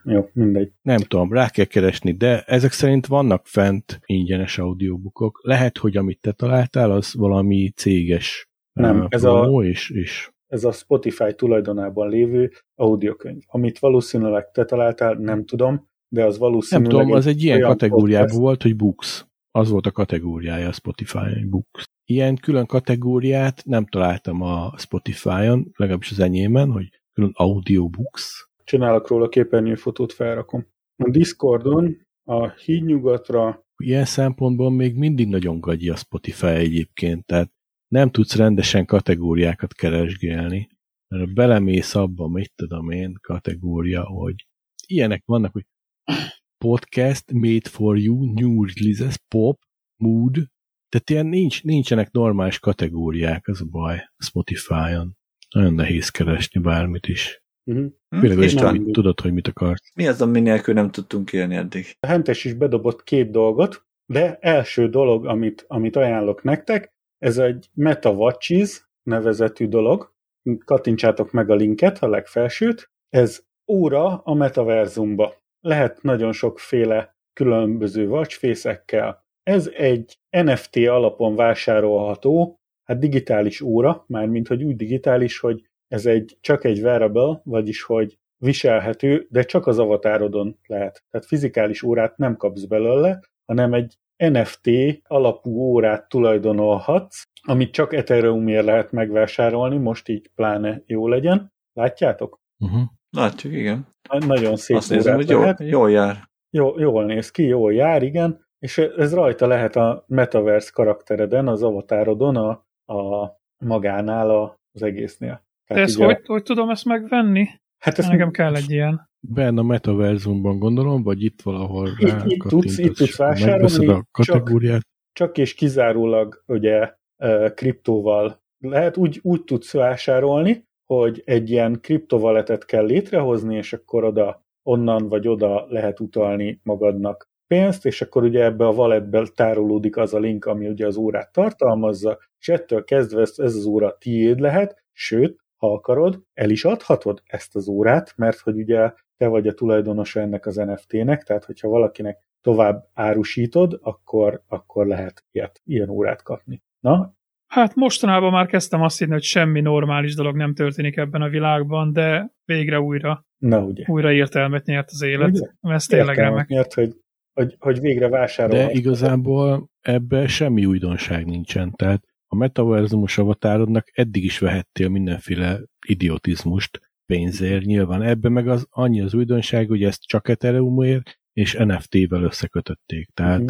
Jó, mindegy. Nem tudom, rá kell keresni, de ezek szerint vannak fent ingyenes audiobookok. Lehet, hogy amit te találtál, az valami céges nem, uh, ez a, és, és ez a Spotify tulajdonában lévő audiokönyv. Amit valószínűleg te találtál, nem tudom, de az valószínűleg... Nem tudom, az egy ilyen kategóriában volt, hogy books. Az volt a kategóriája a Spotify, books. Ilyen külön kategóriát nem találtam a Spotify-on, legalábbis az enyémen, hogy külön audiobooks. Csinálok róla képernyőfotót, felrakom. A Discordon a hídnyugatra... Ilyen szempontból még mindig nagyon gagyi a Spotify egyébként, tehát nem tudsz rendesen kategóriákat keresgélni, mert belemész abba, mit tudom én, kategória, hogy ilyenek vannak, hogy podcast made for you, new releases, pop, mood, tehát ilyen nincs, nincsenek normális kategóriák, az a baj Spotify-on. Nagyon nehéz keresni bármit is. Uh-huh. Főleg, hogy nem, tudod, hogy mit akarsz. Mi az, ami nélkül nem tudtunk élni eddig? A Hentes is bedobott két dolgot, de első dolog, amit, amit ajánlok nektek, ez egy Meta Watches nevezetű dolog. Kattintsátok meg a linket, a legfelsőt. Ez óra a metaverzumba lehet nagyon sokféle különböző watchfészekkel. Ez egy NFT alapon vásárolható, hát digitális óra, mármint hogy úgy digitális, hogy ez egy csak egy wearable, vagyis hogy viselhető, de csak az avatárodon lehet. Tehát fizikális órát nem kapsz belőle, hanem egy NFT alapú órát tulajdonolhatsz, amit csak Ethereumért lehet megvásárolni, most így pláne jó legyen. Látjátok? Uh-huh. Látjuk, igen. Nagyon szép Azt nézem, hogy jól, jól jár. Jó, jól néz ki, jól jár, igen. És ez rajta lehet a metaverse karaktereden, az avatárodon, a, a magánál, a, az egésznél. Tehát ezt hogy, hogy tudom ezt megvenni? Hát ezt Nekem kell egy ilyen. Benne a metaverzumban gondolom, vagy itt valahol itt, itt, tudsz, itt tudsz vásárolni, a kategóriát. Csak, csak és kizárólag ugye kriptóval lehet, úgy, úgy tudsz vásárolni, hogy egy ilyen kriptovaletet kell létrehozni, és akkor oda, onnan vagy oda lehet utalni magadnak pénzt, és akkor ugye ebbe a walletbe tárolódik az a link, ami ugye az órát tartalmazza, és ettől kezdve ez, ez az óra tiéd lehet, sőt, ha akarod, el is adhatod ezt az órát, mert hogy ugye te vagy a tulajdonosa ennek az NFT-nek, tehát hogyha valakinek tovább árusítod, akkor, akkor lehet ilyet, ilyen órát kapni. Na, Hát mostanában már kezdtem azt hinni, hogy semmi normális dolog nem történik ebben a világban, de végre újra, Na ugye. újra értelmet nyert az élet. Ugye? Ez tényleg Értelmet remek. nyert, hogy, hogy, hogy végre vásárol. De igazából ebbe semmi újdonság nincsen. Tehát a metaverzumos avatárodnak eddig is vehettél mindenféle idiotizmust pénzért. Nyilván ebbe meg az annyi az újdonság, hogy ezt csak Ethereumért és NFT-vel összekötötték. Tehát Mhm.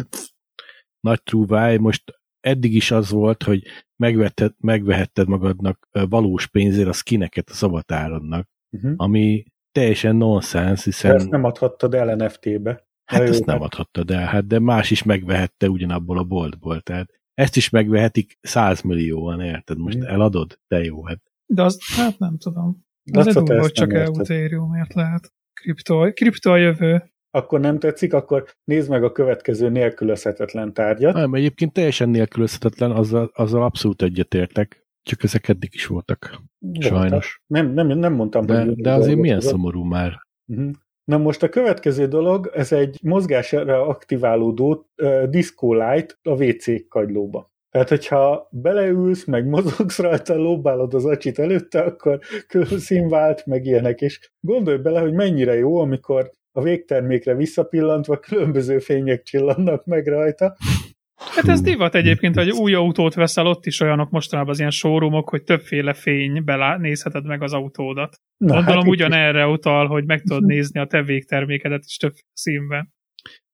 nagy trúváj, most eddig is az volt, hogy megvetted, megvehetted magadnak valós pénzért a skineket az avatárodnak, Uh-huh. ami teljesen nonsens, hiszen Ezt nem adhattad el NFT-be. Hát ezt nem hát- adhattad el, hát de más is megvehette ugyanabból a boltból, tehát ezt is megvehetik százmillióan, érted? Most eladod? De jó, hát De az, hát nem tudom. Az egy durva, csak. Ethereumért lehet. Kripto, kripto a jövő. Akkor nem tetszik, akkor nézd meg a következő nélkülözhetetlen tárgyat. nem, egyébként teljesen nélkülözhetetlen, azzal, azzal abszolút egyetértek, csak ezek eddig is voltak, sajnos. Nem, nem, nem mondtam, De, hogy de azért milyen szomorú már. Mhm. Na most a következő dolog, ez egy mozgásra aktiválódó uh, Disco Light a WC kagylóba. Tehát, hogyha beleülsz, meg mozogsz rajta, lóbálod az acsit előtte, akkor külön színvált, meg ilyenek, és gondolj bele, hogy mennyire jó, amikor a végtermékre visszapillantva különböző fények csillannak meg rajta. Hát ez divat egyébként, hogy új autót veszel, ott is olyanok mostanában az ilyen showroomok, hogy többféle fény belá nézheted meg az autódat. Na, Gondolom hát, ugyanerre utal, hogy meg tudod nézni a te végtermékedet is több színben.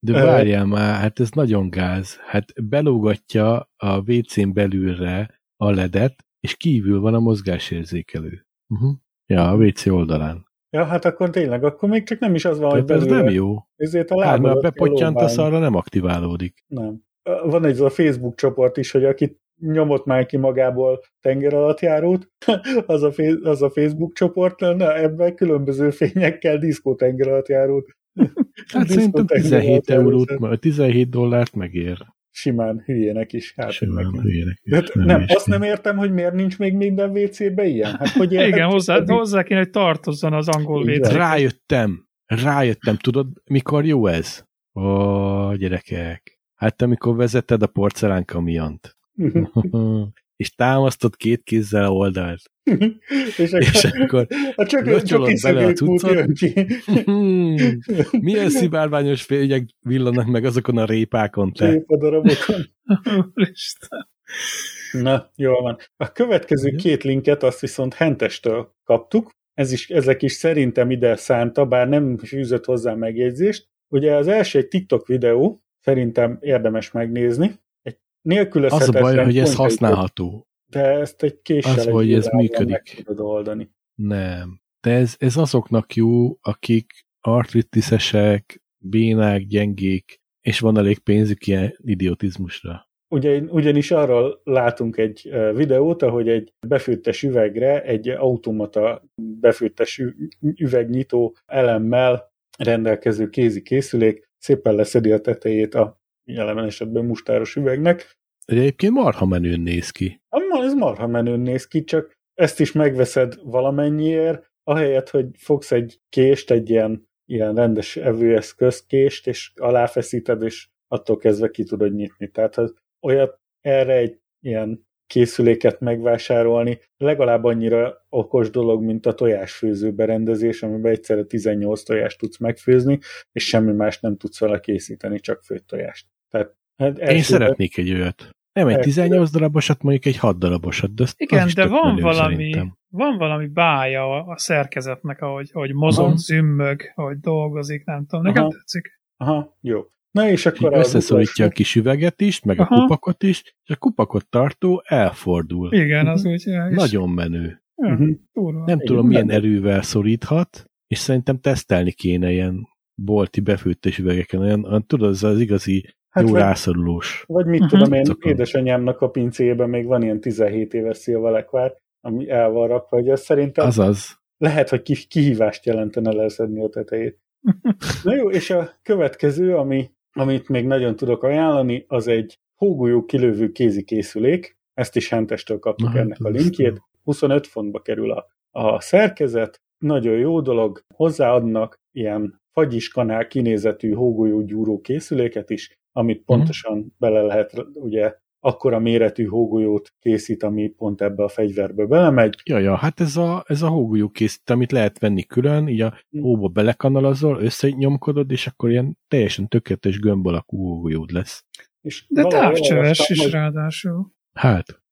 De várjál már, hát ez nagyon gáz. Hát belógatja a WC-n belülre a ledet, és kívül van a mozgásérzékelő. Uh-huh. Ja, a WC oldalán. Ja, hát akkor tényleg, akkor még csak nem is az van, hogy Tehát ez belőle. nem jó. Ezért a Hát, kell bepotyantasz, arra nem aktiválódik. Nem. Van egy az a Facebook csoport is, hogy aki nyomott már ki magából tenger alatt járót, az a, fe- az a Facebook csoport, na ebben különböző fényekkel diszkó tenger alatt járót. Hát szerintem tenger 17 alatt eurót, vagy 17 dollárt megér. Simán hülyének is. Hát Simán meg. hülyének. is, Hát nem nem, hülyeség. azt nem értem, hogy miért nincs még minden WC-be ilyen. Hát, hogy Igen, hozzá, hozzá kéne, hogy tartozzon az angol WC. Rájöttem, rájöttem, tudod, mikor jó ez? Ó, gyerekek. Hát amikor vezeted a porcelánkamiont, és támasztod két kézzel a oldalt, és és akkor akkor a csak, locsolod csak bele a cuccot. hmm, milyen szivárványos fények villanak meg azokon a répákon, te. Szép a darabokon. Úristen. Na, jól van. A következő Igen. két linket azt viszont Hentestől kaptuk. Ez is, ezek is szerintem ide szánta, bár nem fűzött hozzá megjegyzést. Ugye az első egy TikTok videó, szerintem érdemes megnézni. Egy Az a baj, hogy ez használható. De ezt egy késsel Az, egy hogy ez működik. tudod oldani. Nem. De ez, ez azoknak jó, akik artritisesek, bénák, gyengék, és van elég pénzük ilyen idiotizmusra. Ugye, ugyanis arról látunk egy videót, ahogy egy befőttes üvegre egy automata befőttes üvegnyitó elemmel rendelkező kézi készülék szépen leszedi a tetejét a jelen esetben mustáros üvegnek. Egyébként marha menőn néz ki. Amma ez marha menőn néz ki, csak ezt is megveszed valamennyiért, ahelyett, hogy fogsz egy kést, egy ilyen, ilyen rendes evőeszközkést, és aláfeszíted, és attól kezdve ki tudod nyitni. Tehát olyat erre egy ilyen készüléket megvásárolni legalább annyira okos dolog, mint a tojásfőző berendezés, amiben egyszerre 18 tojást tudsz megfőzni, és semmi más nem tudsz vele készíteni, csak főtt tojást. Tehát hát Én elsőre- szeretnék egy olyat. Nem egy Elsőre- 18 darabosat, mondjuk egy 6 darabosat, de Igen, de van valami, szerintem. van valami bája a, a szerkezetnek, ahogy, ahogy mozog, Aha. zümmög, ahogy dolgozik, nem tudom. Nekem Aha. tetszik. Aha, jó. Na és akkor az összeszorítja a kis üveget is, meg a Aha. kupakot is, és a kupakot tartó elfordul. Igen, az úgy. És- Nagyon menő. Ja, Mhm. durva. Nem Igen, tudom, milyen menő. erővel szoríthat, és szerintem tesztelni kéne ilyen bolti befőttes üvegeken, olyan, olyan tudod, az az igazi Hát jó vagy- rászorulós. Vagy mit Mhm. tudom én, Cokon. édesanyámnak a pincéjében még van ilyen 17 éves szilvalekvár, ami el van rakva, hogy ez szerintem Azaz. lehet, hogy ki- kihívást jelentene leszedni a tetejét. Na jó, és a következő, ami, amit még nagyon tudok ajánlani, az egy hógolyó kilövő kézi készülék, ezt is Hentestől kaptuk Na, hát ennek a linkjét, tudom. 25 fontba kerül a, a szerkezet, nagyon jó dolog, hozzáadnak ilyen fagyiskanál kinézetű hógolyó gyúró készüléket is, amit pontosan bele lehet ugye akkora méretű hógolyót készít, ami pont ebbe a fegyverbe belemegy. Ja, ja, hát ez a, ez a hógolyó készít, amit lehet venni külön, így a Hm. hóba belekanalazol, összenyomkodod, és akkor ilyen teljesen tökéletes gömb alakú hógolyód lesz. És De távcsöves is hogy- ráadásul. Hát,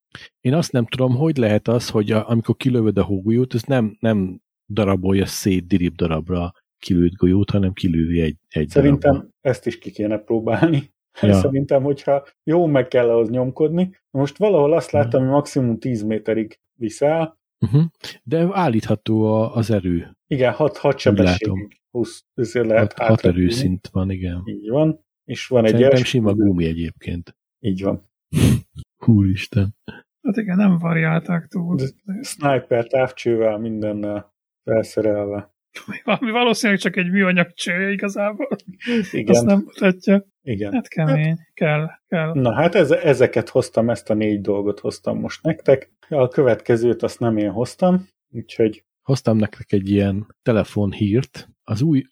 én azt nem tudom, hogy lehet az, hogy a, amikor kilövöd a hógolyót, ez nem, nem darabolja szét dirib darabra kilőtt golyót, hanem kilővi egy, egy Szerintem darabba. ezt is ki kéne próbálni. Ja. Szerintem, hogyha jó meg kell ahhoz nyomkodni, most valahol azt Mhm. láttam, hogy maximum 10 méterig visszáll, Uh-huh. De állítható a, az erő. igen, 6, 6 látom. sebességig 20 ezért lehet Hat, hat erőszint van, igen. Így van, és van egy Szerintem első- sima gumi egyébként. Így van. Úristen. Hát igen, nem variálták túl. De- Sniper távcsővel, mindennel felszerelve. Ami valószínűleg csak egy műanyag cső igazából. Igen, Azt nem mutatja. igen. Hát kemény. Kell, kell. Na hát ez, ezeket hoztam, ezt a négy dolgot hoztam most nektek. A következőt azt nem én hoztam, úgyhogy Hoztam nektek egy ilyen telefonhírt. Az új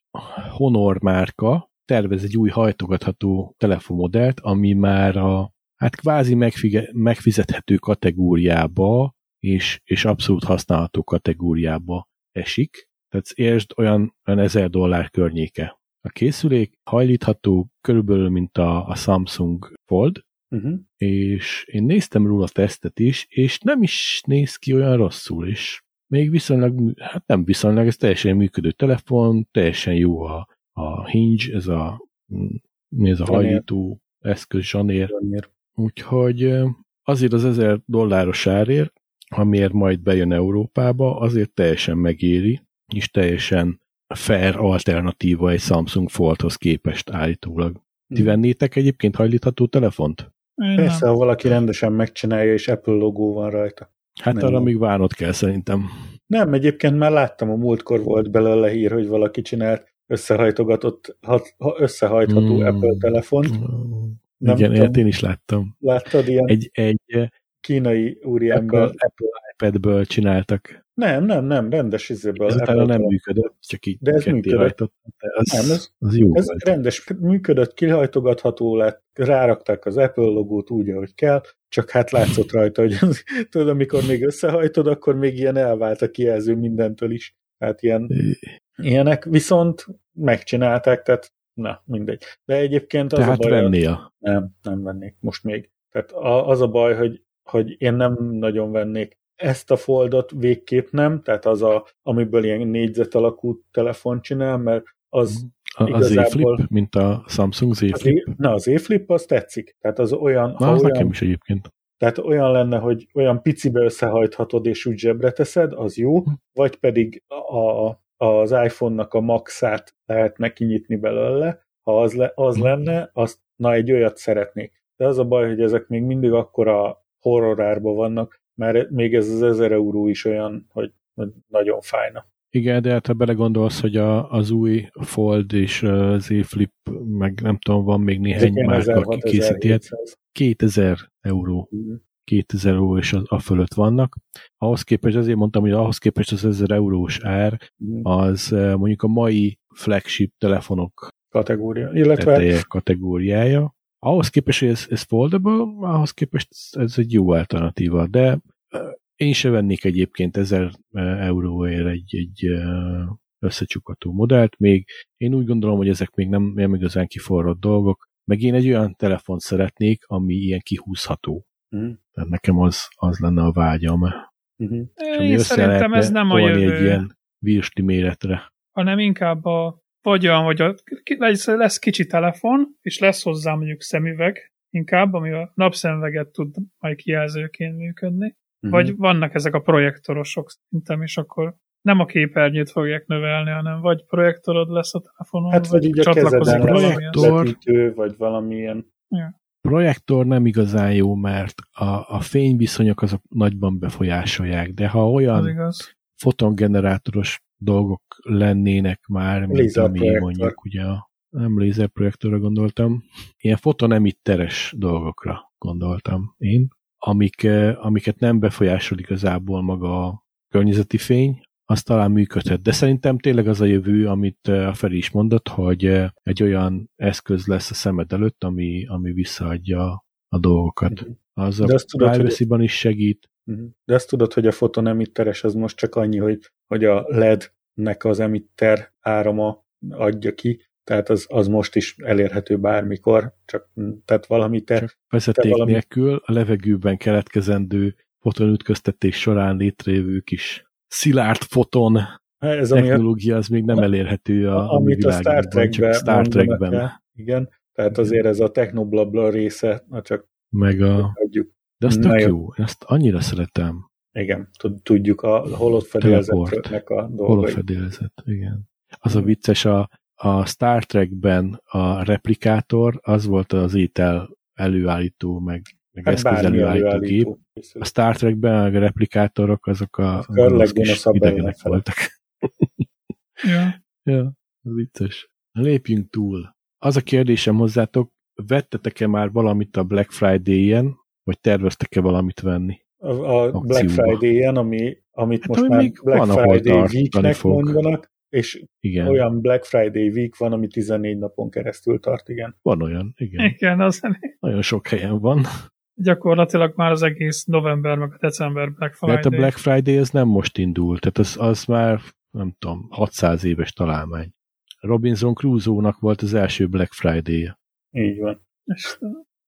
Honor márka tervez egy új hajtogatható telefonmodellt, ami már a hát kvázi megfige, megfizethető kategóriába és, és abszolút használható kategóriába esik. Tehát értsd olyan, olyan 1000 dollár környéke. A készülék hajlítható körülbelül, mint a, a Samsung Fold, uh-huh. és én néztem róla tesztet is, és nem is néz ki olyan rosszul, és még viszonylag, hát nem viszonylag, ez teljesen működő telefon, teljesen jó a, a hinge, ez a, mm, mi ez a Zsanér. hajlító eszköz, zsanér, úgyhogy ö, azért az 1000 dolláros árért, amiért majd bejön Európába, azért teljesen megéri, és teljesen fair alternatíva egy Samsung Foldhoz képest állítólag. Ti vennétek egyébként hajlítható telefont? Én Persze, nem. ha valaki rendesen megcsinálja, és Apple logó van rajta. Hát Nem. arra még várnod kell szerintem. Nem, egyébként már láttam, a múltkor volt belőle hír, hogy valaki csinált összehajtogatott, hat, ha- összehajtható Mm. Apple telefont. Nem Igen, tudom. én is láttam. Láttad ilyen egy Egy, egy kínai úriember? Apple, Apple iPad-ből csináltak. Nem, nem, nem, rendes izéből. Ez utána Apple nem működött, csak így De ez működött. Az, Nem, ez- az jó Ez volt. rendes, működött, kihajtogatható lett, rárakták az Apple logót úgy, ahogy kell, csak hát látszott rajta, hogy az, tudod, amikor még összehajtod, akkor még ilyen elvált a kijelző mindentől is. Hát ilyen, ilyenek, viszont megcsinálták, tehát na, mindegy. De egyébként az Tehát a baj, vennél. nem, nem vennék most még. Tehát az a baj, hogy, hogy én nem nagyon vennék ezt a foldot végképp nem, tehát az a, amiből ilyen négyzet alakú telefon csinál, mert az A, az Z igazából- Flip, mint a Samsung Z az, Flip. é- na, az E-Flip az tetszik. Tehát az olyan, Na, az olyan, nekem is egyébként. tehát olyan lenne, hogy olyan picibe összehajthatod és úgy zsebre teszed, az jó, Hm. vagy pedig a, az iPhone-nak a maxát lehetne kinyitni belőle, ha az, le, az Hm. lenne, azt, na egy olyat szeretnék. De az a baj, hogy ezek még mindig akkora horrorárba vannak, mert még ez az 1000 euró is olyan, hogy nagyon fájna. Igen, de hát ha belegondolsz, hogy a, az új Fold és az Flip, meg nem tudom, van még néhány márka, 1600, aki készít ilyet, 1700. 2000 euró. 2000 euró és a, a fölött vannak. Ahhoz képest, azért mondtam, hogy ahhoz képest az 1000 eurós ár, Mhm. az mondjuk a mai flagship telefonok kategória. Illetve kategóriája. Ahhoz képest, hogy ez, ez foldable, ahhoz képest ez egy jó alternatíva, de eh, én se vennék egyébként 1000 euróért egy, egy eh, összecsukható modellt, még én úgy gondolom, hogy ezek még nem, nem igazán kiforrott dolgok, meg én egy olyan telefont szeretnék, ami ilyen kihúzható. Mhm. Tehát nekem az, az lenne a vágyam. Mhm. És ami Én össze szerintem ez nem a jövő, egy ilyen méretre. hanem inkább a, vagy olyan, hogy a, lesz, lesz kicsi telefon, és lesz hozzá mondjuk szemüveg, inkább, ami a napszemüveget tud majd kijelzőként működni. Mhm. Vagy vannak ezek a projektorosok szerintem, és akkor nem a képernyőt fogják növelni, hanem vagy projektorod lesz a telefonon, Hát vagy így a csatlakozik projektor. vetítő, vagy valamilyen. projektor nem igazán jó, mert a, a fényviszonyok azok nagyban befolyásolják, de ha olyan fotongenerátoros dolgok lennének már, mint ami Lézerprojektor. mondjuk ugye a nem lézerprojektorra gondoltam, ilyen fotonemitteres dolgokra gondoltam én, amik, eh, amiket nem befolyásol igazából maga a környezeti fény, az talán működhet. De szerintem tényleg az a jövő, amit eh, a Feri is mondott, hogy eh, egy olyan eszköz lesz a szemed előtt, ami, ami visszaadja a dolgokat. Az a De azt tudod, hogy- privacy-ban is segít. Mhm. De azt tudod, hogy a fotonemitteres az most csak annyi, hogy, hogy a LED-nek az emitter árama adja ki, tehát az, az most is elérhető bármikor, csak tehát valami te, Csak vezeték valami- nélkül a levegőben keletkezendő fotonütköztetés során létrejövő kis szilárd foton ez ami a, technológia az még nem elérhető a, a mi amit a Star Trekben Star Trekben. el. Igen, tehát azért ez a technoblabla része, na csak Meg a, adjuk. De az Na tök jó. jó, azt annyira szeretem. Igen, tud- tudjuk a holott fedélzetnek a dolgait. Holofedélzet, igen. Az a vicces, a, a Star Trekben a replikátor, az volt az étel előállító, meg, meg Hát eszköz bármi előállító gép. előállító. A Star Trekben a replikátorok, azok a, a leggonoszabb idegenek ellenfelek. voltak. Ja. Ja, vicces. Lépjünk túl. Az a kérdésem hozzátok, vettetek-e már valamit a Black Friday-en, vagy terveztek-e valamit venni? A, a Black. Friday-en, ami, amit Hát, most ami már még Black van, Friday Weeknek fog. mondanak, és Igen, olyan Black Friday Week van, ami 14 napon keresztül tart, igen. van olyan, igen. Igen, az Nagyon sok helyen van. gyakorlatilag már az egész november meg a december Black De Friday. hát a Black Friday ez nem most indult, tehát az, az már, nem tudom, 600 éves találmány. Robinson Crusoe-nak volt az első Black Friday-je. Így van.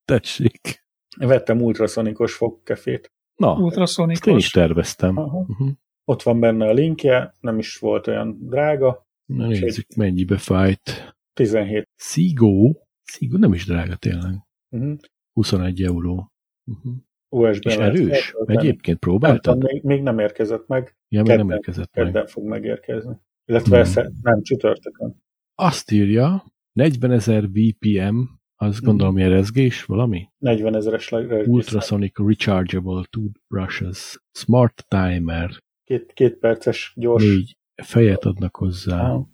Tessék. Vettem ultraszonikos fogkefét. Na, ezt én is terveztem. Aha. Uh-huh. Ott van benne a linkje, nem is volt olyan drága. Na nézzük, mennyibe fájt. 17. Szigó? Szigó nem is drága tényleg. Uh-huh. 21 euró. Uh-huh. USB-ben És lehet erős? Egyébként Nem próbáltad? tudom, még, még nem érkezett meg, Ja, még nem kedden- érkezett meg. kedden fog megérkezni. Illetve Hmm. hmm. nem, csütörtökön. Azt írja, 40 ezer VPM, az Mhm. gondolom ilyen rezgés, valami? 40 ezeres Ultrasonic Rechargeable Toothbrushes. Smart Timer. két, két perces gyors. Négy fejet adnak hozzá. Aha.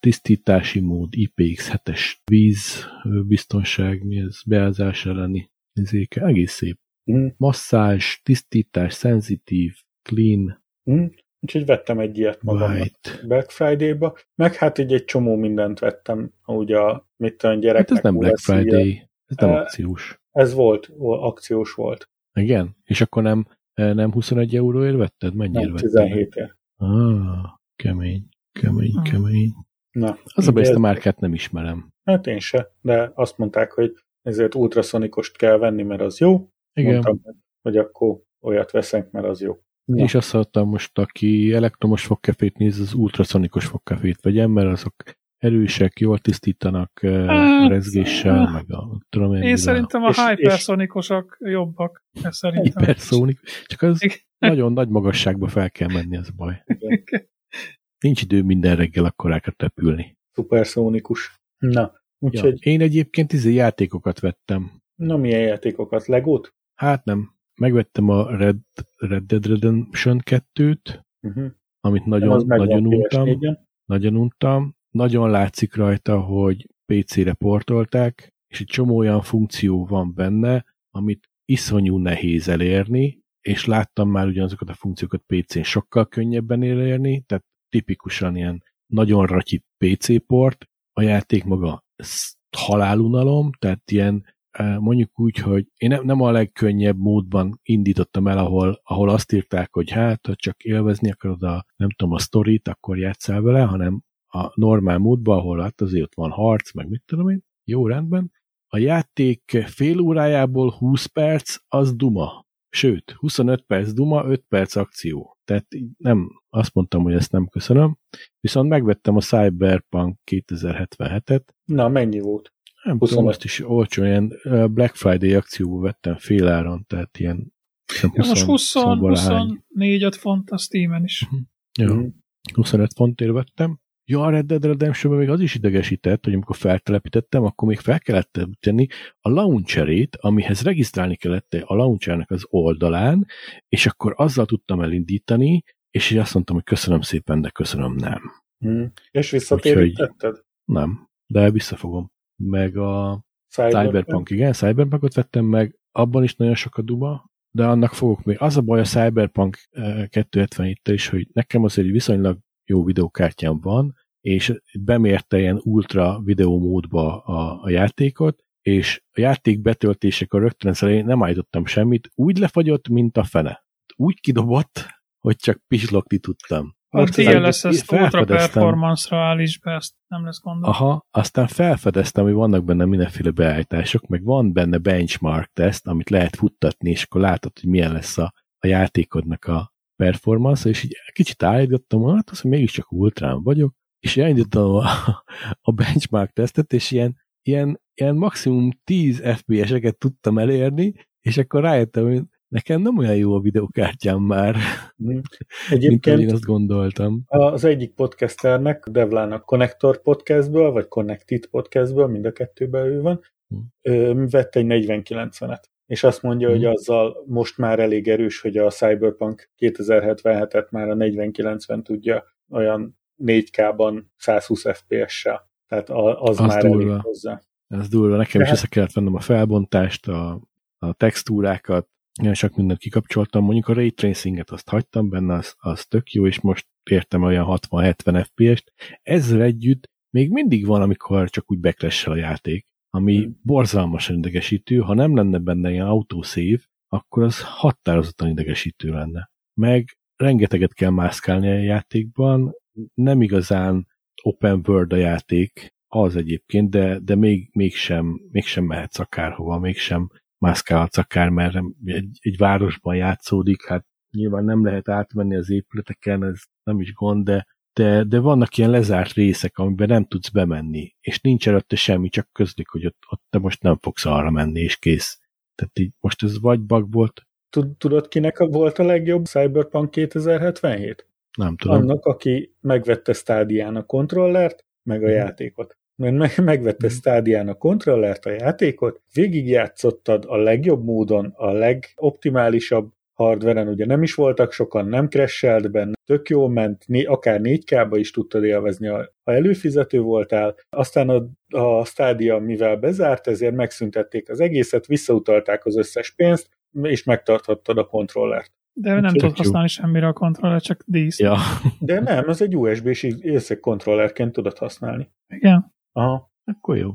Tisztítási mód, IPX7-es víz, biztonság, mi ez, beázás elleni izéke, egész szép. Mm. Masszázs, tisztítás, szenzitív, clean, Mm. Úgyhogy vettem egy ilyet magamnak white. Black Friday-ba, meg hát így egy csomó mindent vettem, ugye a mit tudom, gyereknek. Hát ez nem Black lesz ilyen. Friday, ez nem Ö, akciós. Ez volt, akciós volt. Igen? És akkor nem, eh, nem 21 euróért vetted? Mennyire Nem, vetted? 17 ér. Ah, kemény, kemény, Ah. kemény. Na, Az a baj, ezt a márkát nem ismerem. Hát én se, de azt mondták, hogy ezért ultraszonikost kell venni, mert az jó. Igen, Mondtam, hogy akkor olyat veszek, mert az jó. Na. és azt hallottam most, aki elektromos fogkefét néz, az ultraszonikus fogkefét vegyen, mert azok erősek, jól tisztítanak eh, Hát, rezgéssel, ah. meg a tudom én, Én szerintem a És- és- hypersonikusok jobbak. Ez szerintem. Hipersonic, csak az Igen. nagyon nagy magasságba fel kell menni, az baj. Nincs idő minden reggel akkorákat repülni. Szuperszónikus. Na, Ja. úgyhogy, Én egyébként izé játékokat vettem. na milyen játékokat? Legót? Hát nem. Megvettem a Red, Red Dead Redemption 2-t, Uh-huh. amit Az nagyon, nagyon untam. PS4-en. Nagyon untam. Nagyon látszik rajta, hogy PC-re portolták, és egy csomó olyan funkció van benne, amit iszonyú nehéz elérni, és láttam már ugyanazokat a funkciókat PC-n sokkal könnyebben elérni, tehát tipikusan ilyen nagyon ratyi PC port, a játék maga halálunalom, tehát ilyen mondjuk úgy, hogy én nem, a legkönnyebb módban indítottam el, ahol, ahol azt írták, hogy hát, ha csak élvezni akarod a, nem tudom, a sztorit, akkor játszál vele, hanem a normál módban, ahol hát azért ott van harc, meg mit tudom én, jó rendben. A játék fél órájából 20 perc, az duma. Sőt, 25 perc duma, 5 perc akció. Tehát nem, azt mondtam, hogy ezt nem köszönöm. Viszont megvettem a Cyberpunk 2077-et, Na, mennyi volt? Nem 25. tudom, azt is olcsó, ilyen Black Friday akcióból vettem fél áron, tehát ilyen Ja, most 20, szóval valahány. 24 font a Steam-en is. Ja, Mhm. 25 fontért vettem. Ja, a Red Dead redemption még az is idegesített, hogy amikor feltelepítettem, akkor még fel kellett tenni a launcherét, amihez regisztrálni kellett a launchernek az oldalán, és akkor azzal tudtam elindítani, és így azt mondtam, hogy köszönöm szépen, de köszönöm nem. Mm. És visszatérítetted? Nem, de visszafogom. Meg a Cyberpunk, igen, Cyberpunkot vettem meg, abban is nagyon sok a duma, de annak fogok még. Az a baj a Cyberpunk eh, 277-tel is, hogy nekem azért egy viszonylag jó videókártyám van, és bemérte ilyen ultra videó módba a, a játékot, és a játék betöltésekor rögtön az elején nem állítottam semmit, úgy lefagyott, mint a fene. Úgy kidobott, hogy csak pislogni tudtam. Most TLS az- ezt ultra performance-ra állíts be, ezt nem lesz gond. Aha, aztán felfedeztem, hogy vannak benne mindenféle beállítások, meg van benne benchmark teszt, amit lehet futtatni, és akkor látod, hogy milyen lesz a, a játékodnak a performance, és így kicsit állítottam, hát az, hogy mégiscsak ultrán vagyok, és elindítottam a, a benchmark tesztet, és ilyen, ilyen, ilyen maximum 10 FPS-eket tudtam elérni, és akkor rájöttem, hogy nekem nem olyan jó a videokártyám már, mint ahogy Egyébként én azt gondoltam. az egyik podcasternek, Devlának Connector podcastből, vagy Connected podcastből, mind a kettőben ő van, Hm. ő vett egy 4090-et. És azt mondja, Hm. hogy azzal most már elég erős, hogy a Cyberpunk 2077-et már a 4090 tudja olyan 4K-ban 120 FPS-sel. Tehát az, Az már durva. elég hozzá. Ez durva, nekem is Tehát- össze kellett vennem a felbontást, a, a textúrákat, nagyon sok mindent kikapcsoltam, mondjuk a ray tracinget azt hagytam benne, az, az tök jó, és most értem olyan 60-70 FPS-t. Ezzel együtt még mindig van, amikor csak úgy bekressel a játék, ami Hmm. borzalmasan idegesítő, ha nem lenne benne ilyen autosave, akkor az határozottan idegesítő lenne. Meg rengeteget kell mászkálni a játékban, nem igazán open world a játék, az egyébként, de, de még, mégsem, mégsem mehetsz akárhova, mégsem mászkálhatsz akár, mert egy, egy városban játszódik, hát nyilván nem lehet átmenni az épületeken, ez nem is gond, de, de, de vannak ilyen lezárt részek, amiben nem tudsz bemenni, és nincs előtte semmi, csak közlik, hogy ott, ott te most nem fogsz arra menni, és kész. Tehát így most ez vagy bug volt, Tud- Tudod, kinek volt a legjobb Cyberpunk 2077? nem tudom. Annak, aki megvette Stadián a kontrollert, meg a Mhm. játékot. Mert meg, megvette Mhm. Stadián a kontrollert, a játékot, végigjátszottad a legjobb módon, a legoptimálisabb hardveren, ugye nem is voltak sokan, nem crashelt benne, tök jól ment, né, akár 4K-ba is tudtad élvezni, ha előfizető voltál, aztán a, a Stadia, mivel bezárt, ezért megszüntették az egészet, visszautalták az összes pénzt, és megtarthattad a kontrollert. De nem tudod használni semmire a kontroller, csak dísz. Ja, De nem, ez egy USB-s észekkontrollerként tudod használni. Igen. Aha. akkor jó.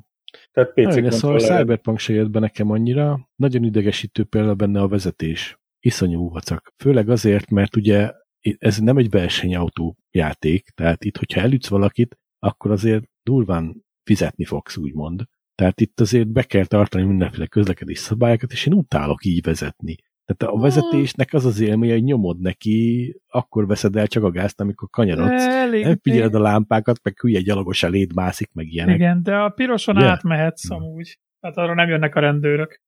Tehát PC Nagyon, szóval a. Cyberpunk se jött be nekem annyira. Nagyon idegesítő például benne a vezetés. Iszonyú vacak. Főleg azért, mert ugye ez nem egy versenyautó játék, tehát itt, hogyha elütsz valakit, akkor azért durván fizetni fogsz, úgymond. Tehát itt azért be kell tartani mindenféle közlekedés szabályokat, és én utálok így vezetni. Tehát a vezetésnek az az élménye, hogy nyomod neki, akkor veszed el csak a gázt, amikor kanyarodsz. Elég. Nem figyeled a lámpákat, meg hülye gyalogos eléd mászik, meg ilyenek. Igen, de a piroson Ugye? átmehetsz Na. amúgy. Hát arra nem jönnek a rendőrök.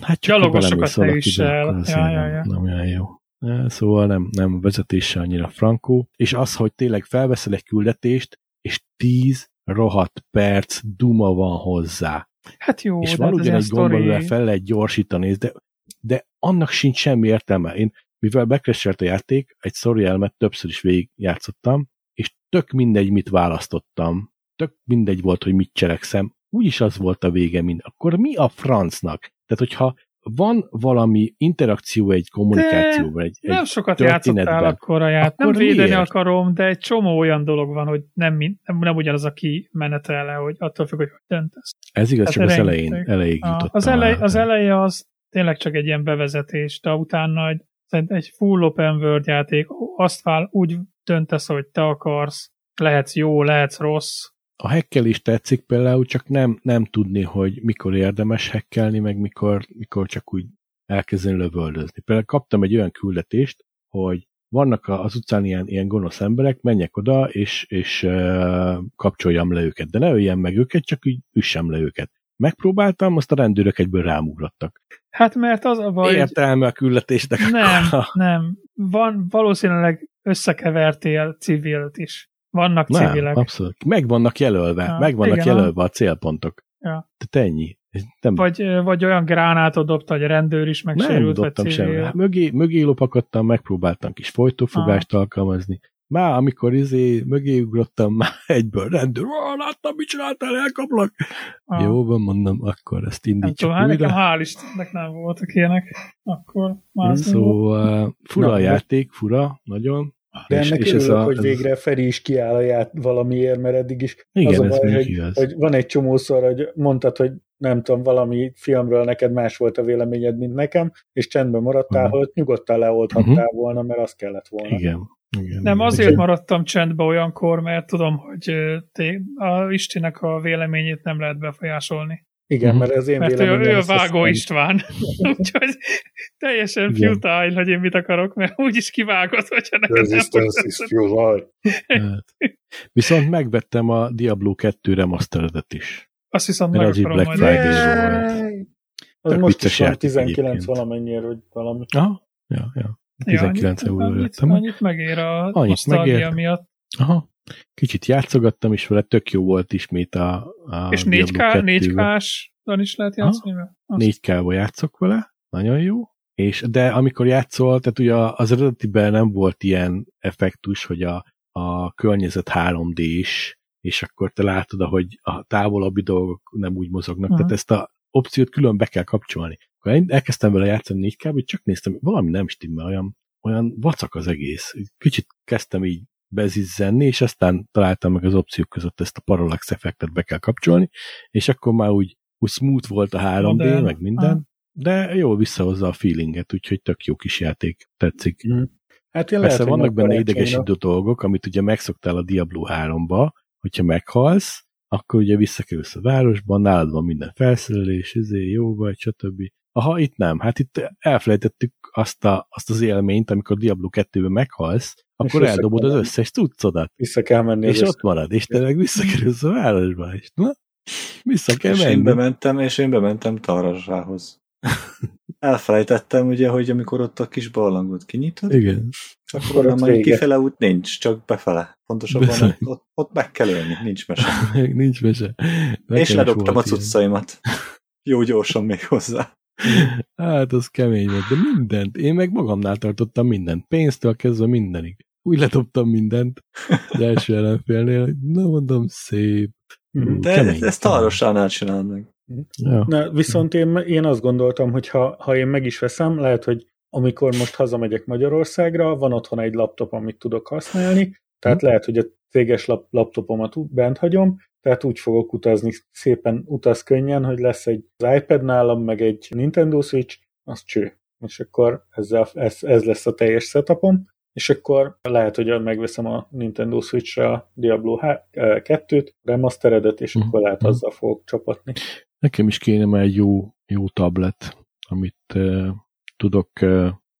Hát csak Gyalogosokat ne valakibe, el. Ja, ja, nem, ja. nem olyan jó. Szóval nem, nem vezetése annyira frankó. És az, hogy tényleg felveszel egy küldetést, és 10 rohadt perc duma van hozzá. Hát jó, és van hát ugyan egy sztori. fel lehet gyorsítani, de, de annak sincs semmi értelme. Én, mivel bekreselt a játék, egy story elmet többször is végig játszottam, és tök mindegy, mit választottam. Tök mindegy volt, hogy mit cselekszem. Úgyis az volt a vége, mint akkor mi a francnak? Tehát, hogyha van valami interakció egy kommunikációban, egy, Nem egy sokat játszottál akkor a ját. Nem akkor védeni miért? akarom, de egy csomó olyan dolog van, hogy nem, nem, nem ugyanaz a kimenetele, hogy attól függ, hogy hogy döntesz. ez igaz, Hát csak az elején, elejéig A, jutottam. az, elej, el. az eleje az tényleg csak egy ilyen bevezetés, de utána egy, egy full open world játék, azt vál, úgy döntesz, hogy te akarsz, lehetsz jó, lehetsz rossz, A hekkelés tetszik például, csak nem, nem tudni, hogy mikor érdemes hekkelni, meg mikor, mikor csak úgy elkezdeni lövöldözni. Például kaptam egy olyan küldetést, hogy vannak az utcán ilyen, ilyen gonosz emberek, menjek oda, és, és uh, kapcsoljam le őket. De ne öljem meg őket, csak így üssem le őket. Megpróbáltam, azt a rendőrök egyből rámugrattak. Hát mert az a baj, Értelme a küldetésnek. nem, akkor- nem. Van, valószínűleg összekevertél civilt is. Vannak Nem, civilek. abszolút. Meg vannak jelölve, Ja, meg vannak igen, jelölve a célpontok. Ja. Tehát ennyi. Nem, Vagy, vagy olyan gránátot dobta, hogy a rendőr is nem megsérült, vagy dobtam civil. semmi. Hát Mögé, mögé lopakodtam, megpróbáltam kis folytófogást alkalmazni. Már amikor izé mögé ugrottam, már egyből rendőr, "Ó, láttam, mit csináltál, elkaplak. Ah, Jó van, mondom, akkor ezt Nem indítsuk tudom, hát nekem újra. hál' Istennek nem voltak ilyenek. Akkor már szó. Szóval fura Na, játék, fura, nagyon. De És- ennek és ez örülök, a- hogy ez- végre Feri is kiáll a ját valamiért, mert eddig is Igen, az a ez baj, hogy, igaz. hogy van egy csomószor, hogy mondtad, hogy nem tudom, valami filmről neked más volt a véleményed, mint nekem, és csendben maradtál, Mhm. hogy nyugodtan leoldhattál volna, mert az kellett volna. Igen. Igen Nem, azért maradtam csendbe olyankor, mert tudom, hogy té, a Istinek a véleményét nem lehet befolyásolni. Igen, Mhm. mert az én Mert ő, véleményem... ő a az Vágó István. Úgyhogy teljesen Igen. futile, hogy én mit akarok, mert úgyis kivágod, hogyha neked nem Resistance is futile. Hát. Viszont megvettem a Diablo 2 remasteredet is. Azt viszont Mert meg az akarom Black majd. Friday volt. Az most is van játék 19 egyébként. valamennyiért, hogy valami. Aha, ja, ja. Ja, 19 annyit, euróra vettem. annyit megér a Annyit megér. miatt. Aha. Kicsit játszogattam is vele, tök jó volt ismét a, a És Diablo 4K, 2-vel. 4K-s is lehet játszani vele? Azt- 4K-ba játszok vele, nagyon jó. És, de amikor játszol, tehát ugye az eredetiben nem volt ilyen effektus, hogy a, a környezet 3D-s, és akkor te látod, hogy a távolabbi dolgok nem úgy mozognak. Aha. Tehát ezt a opciót külön be kell kapcsolni. Akkor én elkezdtem vele játszani 4 k hogy csak néztem, valami nem stimmel, olyan, olyan vacak az egész. Kicsit kezdtem így bezizzenni, és aztán találtam meg az opciók között ezt a parallax effektet be kell kapcsolni, és akkor már úgy, úgy smooth volt a 3D, Modern. meg minden, Aha. de jól visszahozza a feelinget, úgyhogy tök jó kis játék, tetszik. Hát én Persze lehet, vannak benne idegesítő dolgok, amit ugye megszoktál a Diablo 3-ba, hogyha meghalsz, akkor ugye visszakerülsz a városban, nálad van minden felszerelés, izé, jó vagy, stb. Aha, itt nem. Hát itt elfelejtettük azt, a, azt az élményt, amikor Diablo 2-ben meghalsz, akkor eldobod az összes cuccodat, Vissza kell menni. és ott marad, és te meg visszakerülsz a városba, és na, vissza kell És én menni. bementem, és én bementem Tarasrához. Elfelejtettem ugye, hogy amikor ott a kis barlangot kinyitod, Igen. Akkor Akkor onnan majd kifele út nincs, csak befele. Pontosabban Bizony. ott, ott, meg kell ölni, nincs mese. Nincs mese. Nekem és ledobtam a cuccaimat. Jó gyorsan még hozzá. Hát, az kemény volt, de mindent. Én meg magamnál tartottam mindent. Pénztől kezdve mindenig. Úgy letoptam mindent az első ellenfélnél, hogy na mondom, szép. Mhm. De Kemény. ezt, csináld meg. Ja. Na, viszont én, én azt gondoltam, hogy ha, ha én meg is veszem, lehet, hogy amikor most hazamegyek Magyarországra, van otthon egy laptop, amit tudok használni, tehát Hm. lehet, hogy a céges lap, laptopomat bent hagyom, tehát úgy fogok utazni szépen utaz könnyen, hogy lesz egy az iPad nálam, meg egy Nintendo Switch, az cső. És akkor ezzel, ez, ez lesz a teljes setupom, és akkor lehet, hogy megveszem a Nintendo Switch-re a Diablo 2-t, remasteredet, és Mhm. akkor lehet Mhm. azzal fogok csapatni. Nekem is kéne már egy jó, jó tablet, amit uh, tudok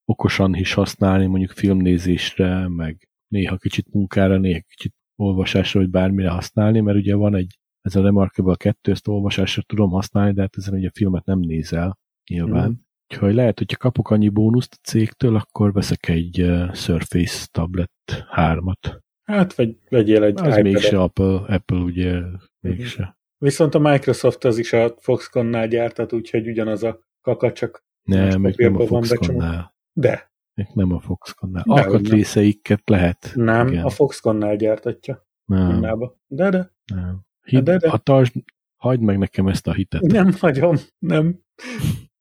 okosan is használni, mondjuk filmnézésre, meg néha kicsit munkára, néha kicsit olvasásra, vagy bármire használni, mert ugye van egy, ez a Remarkable 2, ezt olvasásra tudom használni, de hát ezen ugye filmet nem nézel, nyilván. Mhm. Úgyhogy lehet, hogyha kapok annyi bónuszt a cégtől, akkor veszek egy Surface tablet 3-at. Hát, vagy vegyél egy Az mégse Apple, Apple ugye mégse. Viszont a Microsoft az is a Foxconn-nál gyártat, úgyhogy ugyanaz a kaka, csak Nem, még nem a Foxconnnál. de Még nem a Foxconnnál. Dehogy Alkatrészeiket lehet. nem, Igen. a Foxconn-nál gyártatja. Nem, Kínába. De, de, nem. Hidd, De, de. A tartsd, hagyd meg nekem ezt a hitet. nem hagyom, nem,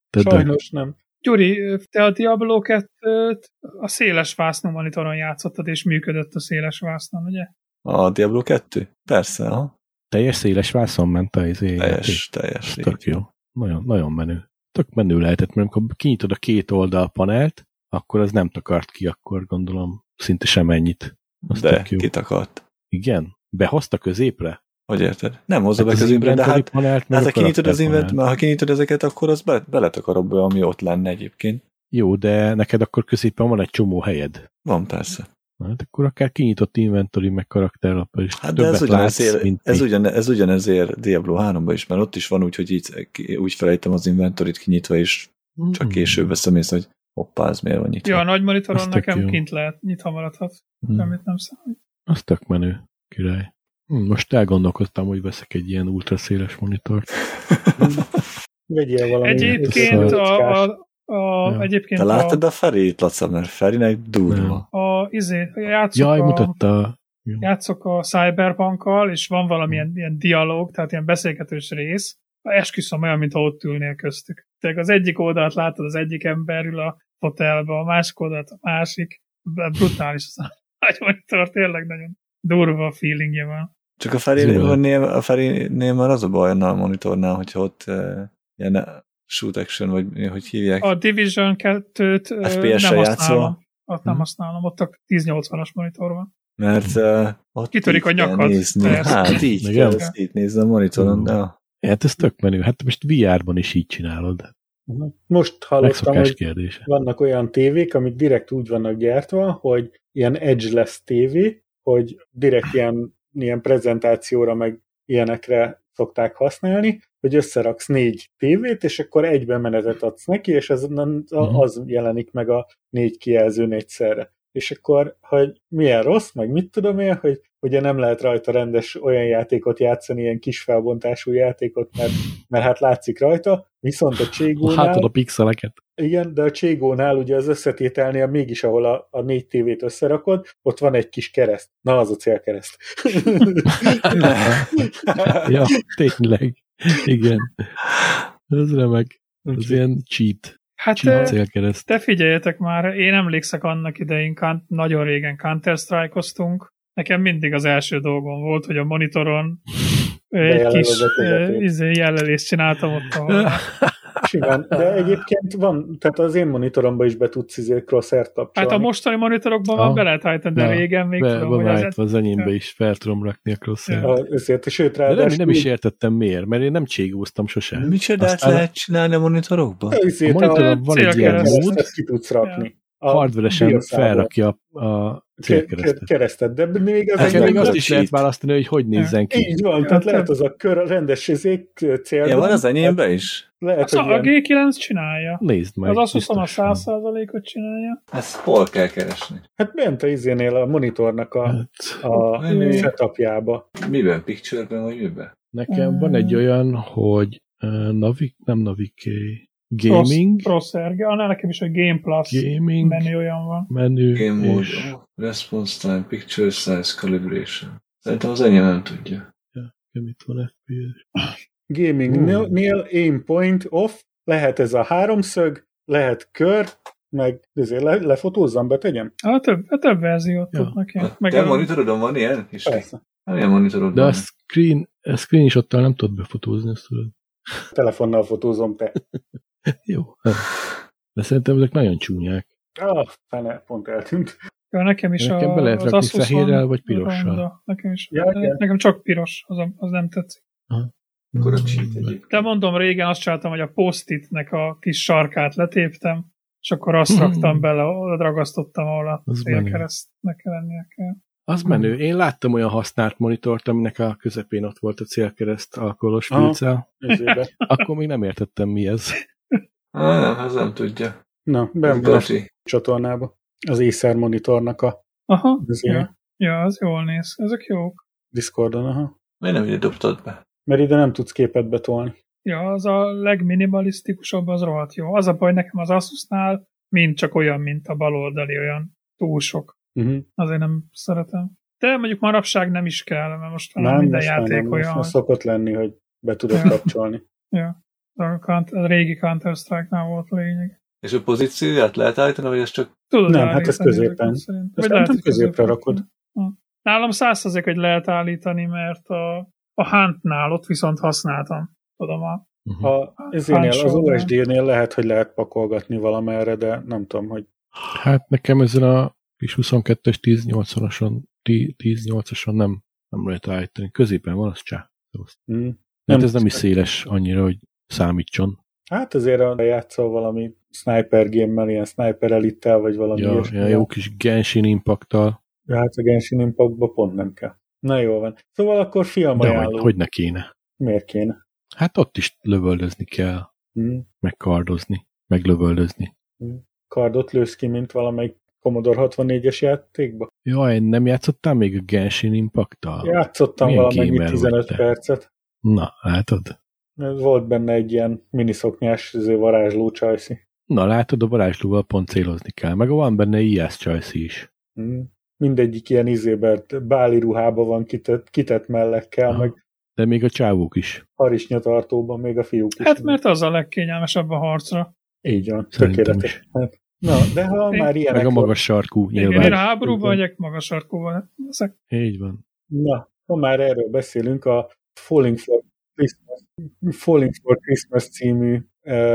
de, sajnos nem. Gyuri, te a Diablo 2-t a széles vásznon monitoron játszottad, és működött a széles vásznon, ugye? A Diablo 2? Persze, ha. teljes széles vászon ment a izé. Teljes, teljes. Tök jó. Nagyon, nagyon menő. Tök menő lehetett, mert amikor kinyitod a két oldal panelt, akkor az nem takart ki, akkor gondolom szinte semennyit. Az De tök jó. kitakart. Igen? Behozta középre? Hogy érted? Nem hozza be Hát az középre, de hát, panelt, hát ha kinyitod az invent, ha kinyitod ezeket, akkor az be, beletakar abba, ami ott lenne egyébként. Jó, de neked akkor középen van egy csomó helyed. Van persze. Na, Hát akkor akár kinyitott inventory, meg karakterlap, és Hát többet ez ugyanezért, látsz, mint ez, mi. ugyan, ez ugyanezért Diablo 3-ban is, mert ott is van úgy, hogy így, úgy felejtem az inventorit kinyitva, és csak Mm. később veszem észre, hogy hoppá, ez miért van nyitva. Ja, a nagy monitoron Az tök nekem jó. kint lehet, nyitva maradhat, Hmm. semmit nem számít. Az tök menő, király. Hm, Most elgondolkoztam, hogy veszek egy ilyen ultraszéles monitort. Vegyél valami Egyébként a, a, a, Ja. egyébként Te a, láttad a Ferit, Laca, mert Ferinek durva. a, izé, játszok, Jaj, a, mutatta. játszok a Cyberpunkkal, és van valamilyen ilyen dialóg, tehát ilyen beszélgetős rész, esküszöm olyan, mintha ott ülnél köztük. Tehát az egyik oldalt látod, az egyik ember ül a fotelbe, a másik oldalt a másik. Brutális az a nagy monitor, tényleg nagyon durva feelingje van. Csak a. Ferinél, a Ferinél már az a baj a monitornál, hogyha ott uh, ilyen shoot action, vagy hogy hívják. A Division 2-t ö, FPS-sel nem játszol? használom. Ott nem Mhm. használom, ott a 1080-as monitor van. Mert uh, ott Kitörik a nyakad, Nézni. Hát így Igen. kell ezt így nézni a monitoron. Ú. De Hát ez tök menő. Hát most VR-ban is így csinálod. Most hallottam, hogy kérdése. vannak olyan tévék, amik direkt úgy vannak gyártva, hogy ilyen edge-less tévé, hogy direkt ilyen, ilyen prezentációra meg ilyenekre szokták használni, hogy összeraksz négy tévét, és akkor egyben menetet adsz neki, és az, az jelenik meg a négy kijelzőn egyszerre. És akkor, hogy milyen rossz, meg mit tudom én, hogy ugye nem lehet rajta rendes olyan játékot játszani, ilyen kis felbontású játékot, mert, mert hát látszik rajta, viszont a Cségónál... Hátad a pixeleket. Igen, de a Cségónál ugye az összetételnél mégis, ahol a, a négy tévét összerakod, ott van egy kis kereszt. Na, az a célkereszt. ja, tényleg. Igen. Ez remek. Ez ilyen cheat. Hát célkereszt. te figyeljetek már, én emlékszek annak idején, nagyon régen Counter-Strike-oztunk. Nekem mindig az első dolgom volt, hogy a monitoron egy kis izé, jelölést csináltam ott, ahol Simán. De egyébként van, tehát az én monitoromba is be tudsz izé crosshair kapcsolni. Hát a mostani monitorokban Ah. van be lehet állítani, de régen még Be, tudom, van hogy az enyémbe is, fel tudom rakni a crosshair. A- Ezért, sőt, De nem, nem is értettem miért, mert én nem cségóztam sosem. Micsodát Aztán- lehet csinálni a monitorokba? Ezért A monitoron van egy ilyen mód, keresztet ki tudsz rakni. A hardveresen felrakja a Ke- célkeresztet. keresztet, de még az Hát még azt is lehet választani, hogy hogy nézzen ki. Így van, tehát te- lehet az a kör, a rendes izék cél. Ja, van az enyémben is? Lehet, Az a, hogy a ilyen, G9 csinálja. Nézd meg. Az Asuson a biztos van. 100%-ot csinálja. Ezt hol kell keresni? hát bent a izénél a monitornak a, Hát, a setupjába. Miben? Picture-ben vagy miben? nekem van egy olyan, hogy uh, Navik, nem Naviké, Gaming, Crosser. Annál nekem is, hogy Game Plus Gaming, menü olyan van. menü, Game mode, és response time, picture size, calibration. Szerintem az enyém nem tudja. mit van FPS? Gaming-nél aim point off, lehet ez a háromszög, lehet kör, meg ezért le, lefotózzam, betegyem? A több, a több verziót Ja. tudnak Ja. én. Meg Te a, monitorodon van ilyen? És Persze. milyen monitorod De van? a screen, a screenshottal nem tudod befotózni, ezt tudod. Telefonnal fotózom te. Jó. De szerintem ezek nagyon csúnyák. Ah, fene, pont eltűnt. ja, nekem is Nekem a, be lehet az rakni fehérrel vagy pirossal. ronda. Nekem is. Ja, nekem csak piros, az, a- az nem tetszik. Akkor a cheat egyébként. De mondom, régen azt csináltam, hogy a post-itnek a kis sarkát letéptem, és akkor azt raktam bele, oda ragasztottam, ahol a célkeresztnek kell lennie kell. Az menő. Én láttam olyan használt monitort, aminek a közepén ott volt a célkereszt alkoholos Aha. filccel. Ezébe. Akkor még nem értettem mi ez. Ah, nem, ez nem tudja. Na, ben van a csatornába. Az Acer monitornak a Aha, ja. ja, az jól néz. Ezek jók. Discordon, aha. Miért nem ide dobtad be? Mert ide nem tudsz képet betolni. Ja, az a legminimalisztikusabb, az rohadt jó. Az a baj nekem az Asusnál mind csak olyan, mint a baloldali, olyan túl sok. Uh-huh. Azért nem szeretem. De mondjuk manapság nem is kell, mert most Nem, minden most játék nem, most olyan, hogy szokott lenni, hogy be tudod Ja. kapcsolni. ja, a, régi Counter-Strike-nál volt a lényeg. És a pozícióját lehet állítani, vagy ez csak... Tudod Nem, hát ez középen. Ezt Vagy nem lehet, hogy középre rakod. Ha. Nálam százszerzék, hogy lehet állítani, mert a, a Huntnál ott viszont használtam. Tudom, a, Uh-huh. A, ezénél, az. OSD-nél lehet, hogy lehet pakolgatni valamerre, de nem tudom, hogy Hát nekem ezen a kis 22-es 1080-ason 1080-ason nem, nem lehet állítani. Középen van, az csá. hm. Nem, hát ez nem is széles annyira, hogy számítson. Hát azért a játszol valami sniper game-mel, ilyen sniper elittel, vagy valami Ja, ilyesmi. ja, jó kis Genshin Impact-tal, Ja, hát a Genshin Impactba pont nem kell. Na jó van. Szóval akkor film de ajánló. hogy, hogy ne kéne. Miért kéne? Hát ott is lövöldözni kell, Hm. meg kardozni, meg lövöldözni. Kardot lősz ki, mint valamelyik Commodore 64-es játékba? Jaj, nem játszottál még a Genshin Impact-tal? Játszottam Milyen valamennyi gamer vagy 15 te? percet. Na, látod? Volt benne egy ilyen miniszoknyás izé, varázsló csajszi. Na, látod, a varázslóval pont célozni kell. Meg van benne IS Csajci is. Hm. Mindegyik ilyen izébe, báli ruhába van kitett, kitett mellekkel, Aha. meg De még a csávók is. harisnyatartóban, még a fiúk is. hát mert az a legkényelmesebb a harcra. Így van, tökéletes. Hát, na, de ha Én- már ilyenek Meg a magas sarkú, Igen, én a nyilván. háborúban megyek magas sarkúval. Ezek Így van. Na, ha már erről beszélünk, a Falling for Christmas, Falling for Christmas című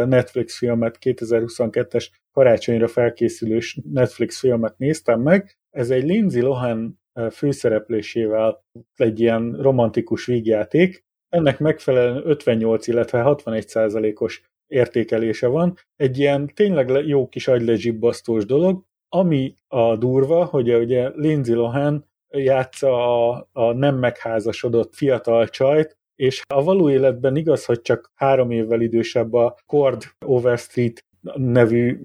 Netflix filmet, 2022-es karácsonyra felkészülős Netflix filmet néztem meg. Ez egy Lindsay Lohan főszereplésével egy ilyen romantikus vígjáték. Ennek megfelelően 58, illetve 61 százalékos értékelése van. Egy ilyen tényleg jó kis agylezsibbasztós dolog, ami a durva, hogy ugye Lindsay Lohan játsza a, a nem megházasodott fiatal csajt, és a való életben igaz, hogy csak három évvel idősebb a Cord Overstreet nevű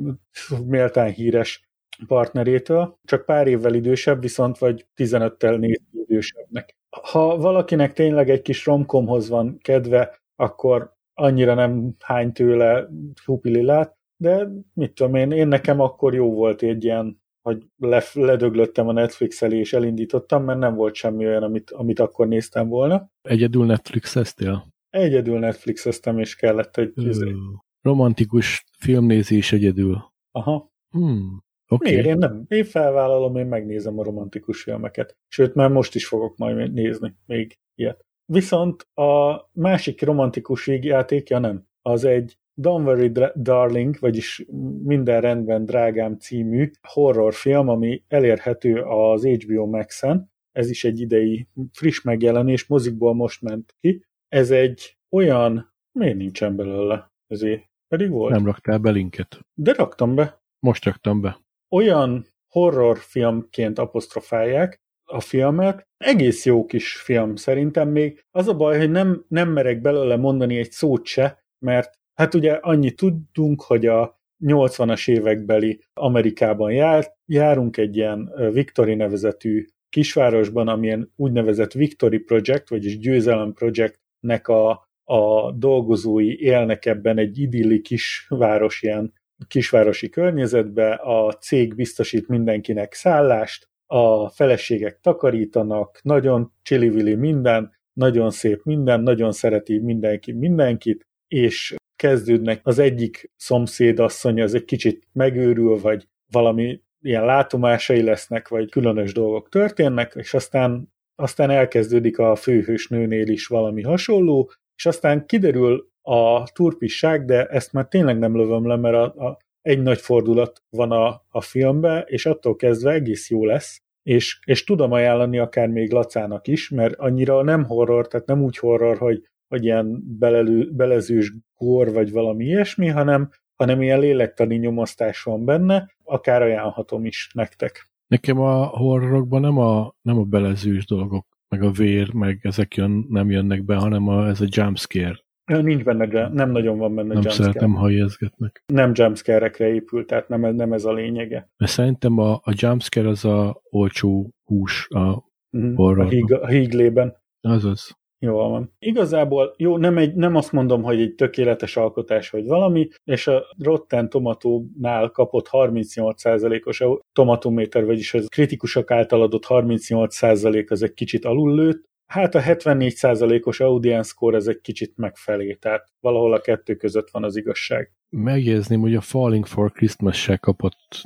méltán híres partnerétől, csak pár évvel idősebb, viszont vagy 15-tel néz idősebbnek. Ha valakinek tényleg egy kis romkomhoz van kedve, akkor annyira nem hány tőle hupililát, de mit tudom én, én nekem akkor jó volt egy ilyen, hogy ledöglöttem a Netflix elé és elindítottam, mert nem volt semmi olyan, amit, amit akkor néztem volna. Egyedül Netflix-eztél? Egyedül Netflix-eztem, és kellett egy... Uh, romantikus filmnézés egyedül. Aha. Hmm. Okay. Miért? Én nem. Én felvállalom, én megnézem a romantikus filmeket. Sőt, már most is fogok majd nézni még ilyet. Viszont a másik romantikus végjátékja nem. Az egy Don't Worry Darling, vagyis Minden rendben drágám című horrorfilm, ami elérhető az HBO Max-en. Ez is egy idei friss megjelenés, mozikból most ment ki. Ez egy olyan, miért nincsen belőle? Ezért pedig volt. Nem raktál be linket. De raktam be. Most raktam be. Olyan horrorfilmként apostrofálják a filmet. Egész jó kis film szerintem még. Az a baj, hogy nem, nem merek belőle mondani egy szót se, mert Hát ugye annyit tudunk, hogy a 80-as évekbeli Amerikában jár, járunk egy ilyen Victory nevezetű kisvárosban, amilyen úgynevezett Victory Project, vagyis Győzelem Projectnek a, a dolgozói élnek ebben egy idilli kisváros, ilyen kisvárosi környezetbe, a cég biztosít mindenkinek szállást, a feleségek takarítanak, nagyon csili minden, nagyon szép minden, nagyon szereti mindenki mindenkit, és kezdődnek, az egyik szomszédasszony az egy kicsit megőrül, vagy valami ilyen látomásai lesznek, vagy különös dolgok történnek, és aztán, aztán elkezdődik a főhős nőnél is valami hasonló, és aztán kiderül a turpisság, de ezt már tényleg nem lövöm le, mert a, a, egy nagy fordulat van a, a filmbe, és attól kezdve egész jó lesz, és, és tudom ajánlani akár még Lacának is, mert annyira nem horror, tehát nem úgy horror, hogy vagy ilyen belelő, belezős gór, vagy valami ilyesmi, hanem, hanem ilyen lélektani nyomasztás van benne, akár ajánlhatom is nektek. Nekem a horrorokban nem a, nem a belezős dolgok, meg a vér, meg ezek jön, nem jönnek be, hanem a, ez a jumpscare. Nincs benne, nem nagyon van benne nem jumpscare. szeretem, ha ijeszgetnek. Nem jumpscare-ekre épül, tehát nem, nem ez a lényege. Mert szerintem a, a jumpscare az a olcsó hús a mm, horrorban. A, híg, a híglében. Azaz. Jól van. Igazából jó, nem, egy, nem azt mondom, hogy egy tökéletes alkotás vagy valami, és a Rotten Tomato-nál kapott 38%-os tomatométer, vagyis az kritikusok által adott 38% az egy kicsit lőtt, Hát a 74%-os audience score ez egy kicsit megfelé, tehát valahol a kettő között van az igazság. Megjegyezném, hogy a Falling for Christmas se kapott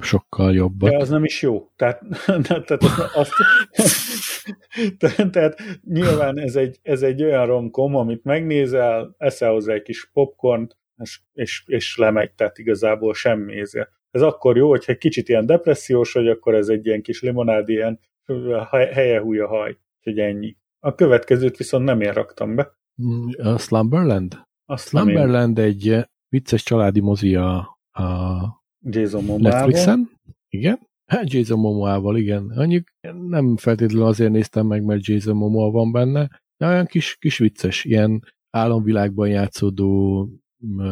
sokkal jobbat. De az nem is jó. Tehát, tehát azt, tehát nyilván ez egy, ez egy olyan romkom, amit megnézel, eszel hozzá egy kis popcornt, és, és, és lemegy, tehát igazából semmi ezért. Ez akkor jó, hogyha egy kicsit ilyen depressziós vagy, akkor ez egy ilyen kis limonád, ilyen helye húja haj, hogy ennyi. A következőt viszont nem én raktam be. A Slumberland? A Slumberland egy vicces családi mozi a, a Jason Netflixen. Igen. Hát Jason Momoa-val, igen. Annyi nem feltétlenül azért néztem meg, mert Jason Momoa van benne, de olyan kis, kis vicces, ilyen álomvilágban játszódó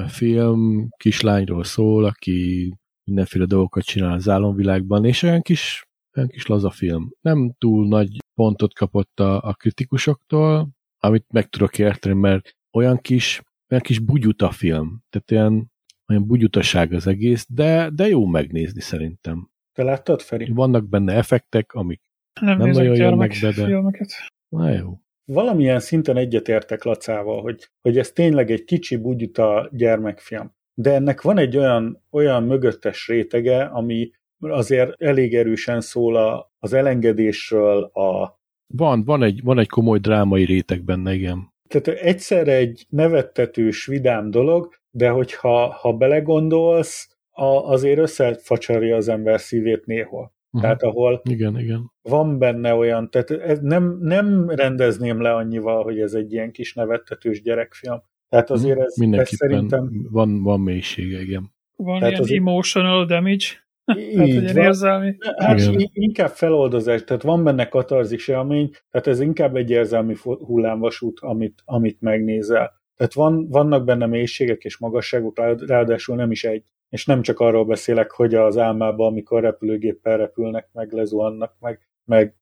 film, kislányról szól, aki mindenféle dolgokat csinál az álomvilágban, és olyan kis, olyan kis laza film. Nem túl nagy pontot kapott a, a kritikusoktól, amit meg tudok érteni, mert olyan kis, olyan kis bugyuta film. Tehát olyan, olyan bugyutaság az egész, de, de jó megnézni szerintem. Te láttad, Feri? Vannak benne effektek, amik nem, nem nagyon jönnek be, de... Filmeket. Na jó. Valamilyen szinten egyetértek Lacával, hogy, hogy ez tényleg egy kicsi bugyuta gyermekfilm. De ennek van egy olyan, olyan mögöttes rétege, ami azért elég erősen szól a, az elengedésről, a Van, van egy, van egy komoly drámai réteg benne, igen. Tehát egyszerre egy nevettetős, vidám dolog, de hogyha ha belegondolsz, a, azért összefacsarja az ember szívét néhol. Uh-huh. Tehát ahol igen, igen. van benne olyan, tehát ez nem, nem rendezném le annyival, hogy ez egy ilyen kis nevettetős gyerekfilm. Tehát azért ez, ez szerintem... Van, van mélysége, igen. Van tehát ilyen azért... emotional damage? Így hát, érzelmi. Hát Igen. inkább feloldozás, tehát van benne katarzis élmény, tehát ez inkább egy érzelmi hullámvasút, amit, amit megnézel. Tehát van, vannak benne mélységek és magasságok, ráadásul nem is egy. És nem csak arról beszélek, hogy az álmában, amikor repülőgéppel repülnek, meg lezuhannak, meg, meg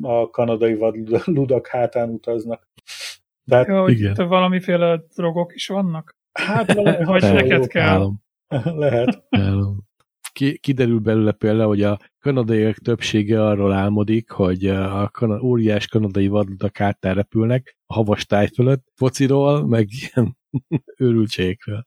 a kanadai vadludak hátán utaznak. De Jó, hogy igen. valamiféle drogok is vannak? Hát valami Vagy neked kell. Lehet. Ki, kiderül belőle például, hogy a kanadaiak többsége arról álmodik, hogy a kana, óriás kanadai vadludak hátán repülnek a havas táj fölött, fociról, meg ilyen őrültségekről.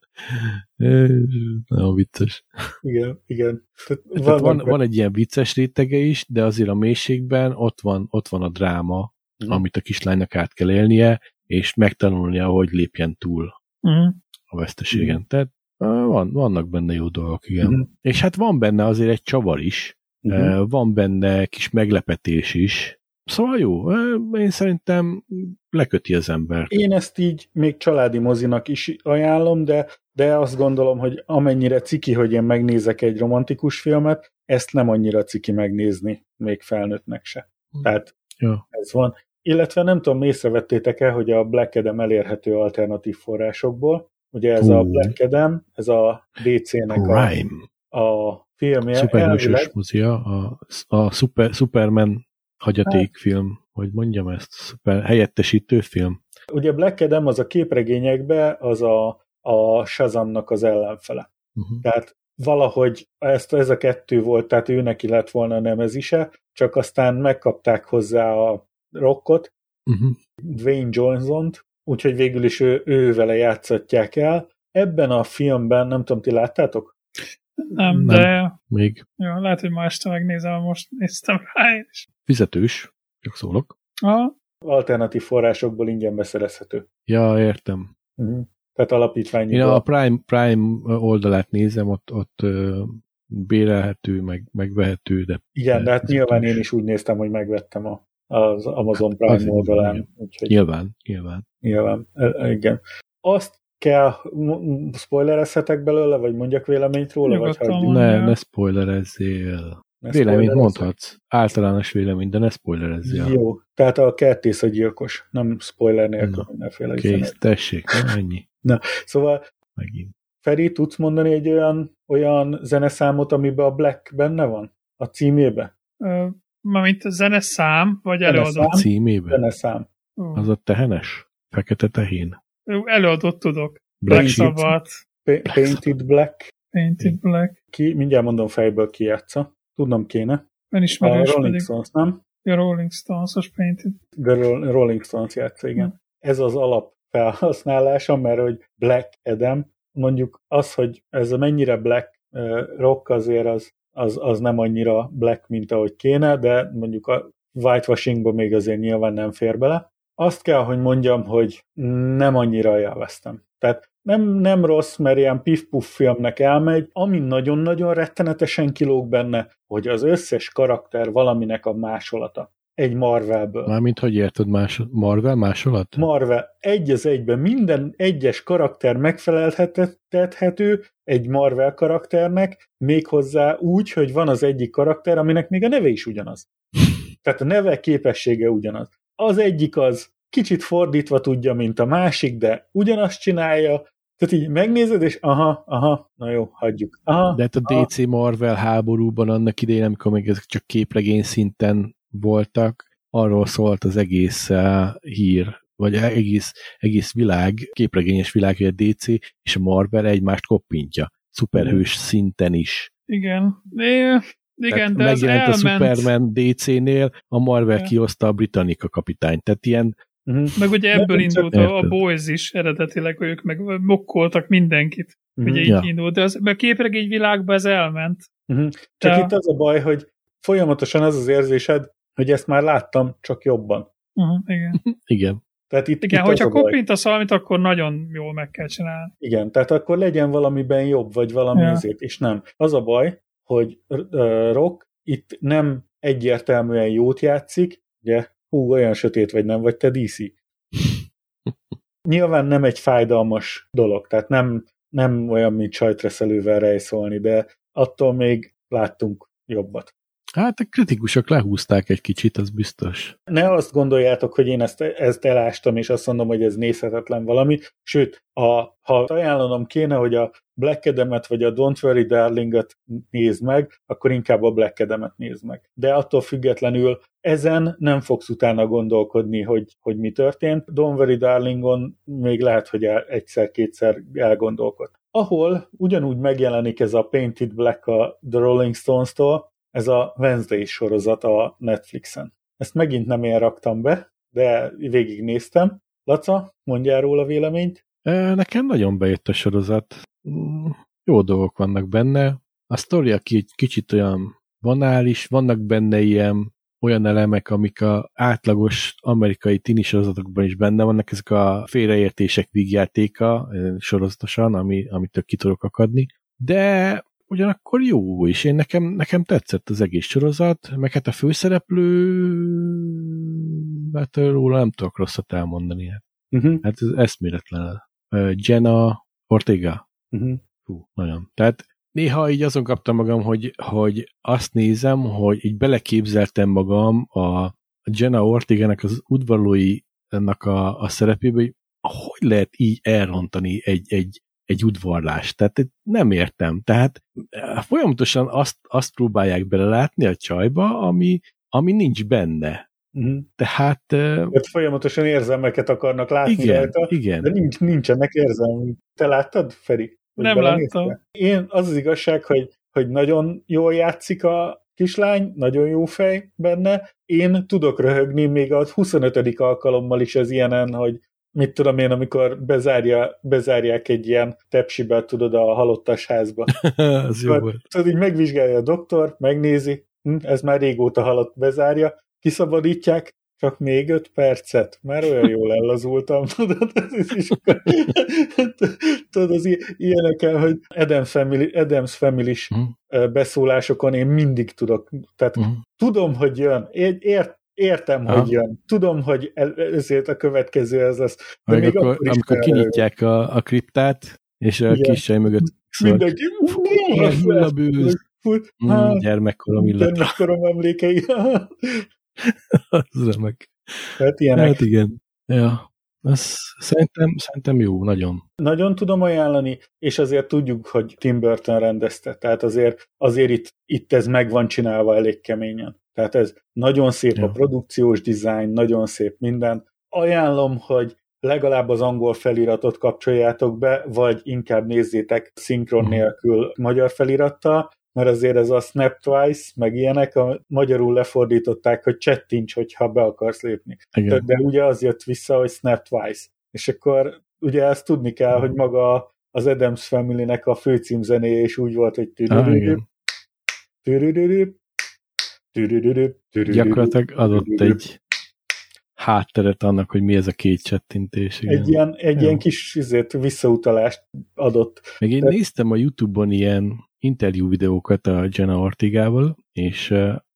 Nagyon vicces. Igen, igen. Tehát van, van, van egy ilyen vicces rétege is, de azért a mélységben ott van, ott van a dráma, mm. amit a kislánynak át kell élnie, és megtanulnia, hogy lépjen túl mm. a veszteségen. Mm. Tehát van, vannak benne jó dolgok, igen. Mm. És hát van benne azért egy csavar is, mm. van benne kis meglepetés is, Szóval jó, én szerintem leköti az ember. Én ezt így még családi mozinak is ajánlom, de, de azt gondolom, hogy amennyire ciki, hogy én megnézek egy romantikus filmet, ezt nem annyira ciki megnézni, még felnőttnek se. Hm. Tehát jó. ez van. Illetve nem tudom, észrevettétek-e, hogy a Black Adam elérhető alternatív forrásokból. Ugye ez uh. a Black Adam, ez a DC-nek a, a filmje. Szuperhősös elvileg... a, a super, Superman hagyatékfilm, hát. hogy mondjam ezt, szuper, helyettesítő film. Ugye Black Adam az a képregényekbe az a, a Shazamnak az ellenfele. Uh-huh. Tehát valahogy ezt, ez a kettő volt, tehát ő neki lett volna a nemezise, csak aztán megkapták hozzá a rockot, uh-huh. Dwayne Johnson-t, úgyhogy végül is ő, ő vele játszatják el. Ebben a filmben, nem tudom, ti láttátok? Nem, nem de... Még. Jó, lehet, hogy ma este megnézem, most néztem rá is. Fizetős, csak szólok. Aha. Alternatív forrásokból ingyen beszerezhető. Ja, értem. Uh-huh. Tehát alapítványi. Én a Prime, Prime oldalát nézem, ott, ott bérelhető, meg megvehető, de... Igen, de hát nyilván én is úgy néztem, hogy megvettem a, az Amazon Prime az oldalán. Úgyhogy nyilván, nyilván. Nyilván, e, igen. Azt kell, spoilerezhetek belőle, vagy mondjak véleményt róla? vagy hagyjuk? Ne, ne spoilerezzél. Ne Véleményt mondhatsz. Általános vélemény, de ne spoilerezzél. Jó, tehát a kertész a gyilkos. Nem spoiler nélkül mindenféle Kész, tessék, ennyi. Na, szóval Megint. Feri, tudsz mondani egy olyan, olyan zeneszámot, amiben a Black benne van? A címébe? Mármint zeneszám, vagy előadó? A címébe? Zeneszám. Uh. Az a tehenes? Fekete tehén? Előadót tudok. Black Sabbath. Painted Black. Painted Black. Ki, mindjárt mondom fejből ki játsza. Tudnom kéne. Önismerős a Rolling pedig. Stones, nem? A Rolling Stones-os Painted. The Rolling Stones játsza, igen. Hmm. Ez az alap felhasználása, mert hogy Black Adam, mondjuk az, hogy ez mennyire Black rock azért az, az, az nem annyira black, mint ahogy kéne, de mondjuk a whitewashingba még azért nyilván nem fér bele. Azt kell, hogy mondjam, hogy nem annyira élveztem. Tehát nem, nem rossz, mert ilyen pif-puff filmnek elmegy, ami nagyon-nagyon rettenetesen kilóg benne, hogy az összes karakter valaminek a másolata. Egy Marvelből. Mármint hogy érted, más, Marvel másolat? Marvel. Egy az egyben minden egyes karakter megfelelhető egy Marvel karakternek, méghozzá úgy, hogy van az egyik karakter, aminek még a neve is ugyanaz. Tehát a neve képessége ugyanaz. Az egyik az kicsit fordítva tudja, mint a másik, de ugyanazt csinálja, tehát így megnézed, és aha, aha, na jó, hagyjuk. Aha, de hát a DC aha. Marvel háborúban annak idején, amikor még ezek csak képregény szinten voltak, arról szólt az egész uh, hír, vagy egész, egész világ, képregényes világ, hogy a DC és a Marvel egymást koppintja. Szuperhős mm. szinten is. Igen. É, igen, de megjelent a Superman DC-nél, a Marvel ja. kihozta a Britannica kapitányt. Tehát ilyen Uh-huh. Meg ugye ebből Nem indult a, a Boys is eredetileg, hogy ők meg mokkoltak mindenkit. Uh-huh. Ugye így ja. indult, de az, a képregény világban ez elment. Uh-huh. Csak de... itt az a baj, hogy folyamatosan az az érzésed, hogy ezt már láttam, csak jobban. Uh-huh, igen. Igen. Tehát itt, Igen, itt hogyha koppintasz valamit, akkor nagyon jól meg kell csinálni. Igen, tehát akkor legyen valamiben jobb, vagy valami Ja. azért, és nem. Az a baj, hogy uh, Rock itt nem egyértelműen jót játszik, ugye, hú, olyan sötét vagy nem, vagy te DC. Nyilván nem egy fájdalmas dolog, tehát nem, nem olyan, mint sajtreszelővel rejszolni, de attól még láttunk jobbat. Hát a kritikusok lehúzták egy kicsit, az biztos. ne azt gondoljátok, hogy én ezt, ezt elástam, és azt mondom, hogy ez nézhetetlen valami. Sőt, a, ha ajánlanom kéne, hogy a Black Adam-et vagy a Don't Worry Darling-et nézd meg, akkor inkább a Black Adam-et nézd meg. De attól függetlenül ezen nem fogsz utána gondolkodni, hogy, hogy mi történt. Don't Worry Darlingon még lehet, hogy el, egyszer-kétszer elgondolkod. Ahol ugyanúgy megjelenik ez a Painted Black a The Rolling Stones-tól, ez a Wednesday sorozat a Netflixen. Ezt megint nem én raktam be, de végignéztem. Laca, mondjál róla véleményt? E, Nekem nagyon bejött a sorozat. Mm, Jó dolgok vannak benne. A sztori, aki egy kicsit olyan banális, vannak benne ilyen olyan elemek, amik a átlagos amerikai tini sorozatokban is benne vannak, ezek a félreértések vígjátéka eh, sorozatosan, ami, amitől ki tudok akadni. De ugyanakkor jó is. Én nekem, nekem tetszett az egész sorozat, meg hát a főszereplő, hát róla nem tudok rosszat elmondani. Hát, Uh-huh. hát ez eszméletlen. Jenna Ortega. Uh-huh. Hú, nagyon. Tehát néha így azon kaptam magam, hogy, hogy azt nézem, hogy így beleképzeltem magam a Jenna Ortegának az udvarlói ennek a, a szerepébe, hogy hogy lehet így elrontani egy, egy, egy udvarlást. Tehát nem értem. Tehát eh, folyamatosan azt, azt próbálják belelátni a csajba, ami, ami nincs benne. Uh-huh. Tehát eh, Tehát folyamatosan érzelmeket akarnak látni igen, rajta, igen. de nincs, nincsenek érzelmek. Te láttad, Feri? Hogy Nem láttam. Én az az igazság, hogy, hogy nagyon jól játszik a kislány, nagyon jó fej benne. Én tudok röhögni még a 25. alkalommal is az ilyenen, hogy mit tudom én, amikor bezárja, bezárják egy ilyen tepsibe, tudod, a halottas házba. az jó volt. Tudod, így megvizsgálja a doktor, megnézi, hm, ez már régóta halott, bezárja, kiszabadítják, csak még öt percet, már olyan jól ellazultam, tudod, és akkor, tudod, az i- ilyeneken, hogy Adams Family, Adams family Mhm. beszólásokon én mindig tudok, tehát Mhm. tudom, hogy jön, ért, értem, Aha. hogy jön, tudom, hogy el- ezért a következő ez lesz, de Meg még akkor, akkor amikor kinyitják a, a kriptát, és a kis mögött szól. Mindenki, Ilyen hullabőz. Mm, Hát, gyermekkorom illat. gyermekkorom emlékei. Az remek. Tehát ilyenek. Hát igen. Ja. Az szerintem, szerintem jó, nagyon. Nagyon tudom ajánlani, és azért tudjuk, hogy Tim Burton rendezte. Tehát azért, azért itt, itt ez meg van csinálva elég keményen. Tehát ez nagyon szép Ja. a produkciós dizájn, nagyon szép minden. Ajánlom, hogy legalább az angol feliratot kapcsoljátok be, vagy inkább nézzétek szinkron Mhm. nélkül magyar felirattal, mert azért ez a Snap Twice, meg ilyenek, a magyarul lefordították, hogy csettints, hogyha be akarsz lépni. De, Igen. de ugye az jött vissza, hogy Snap Twice. És akkor ugye ezt tudni kell, hogy maga az Adams Family-nek a főcímzenéje is úgy volt, hogy Ah, tüdüdüdüp, Gyakorlatilag adott egy hátteret annak, hogy mi ez a két csettintés. Igen. Egy ilyen, egy Jó. ilyen kis izét, visszautalást adott. Meg én De- néztem a Youtube-on ilyen interjú videókat a Jenna Ortigával, és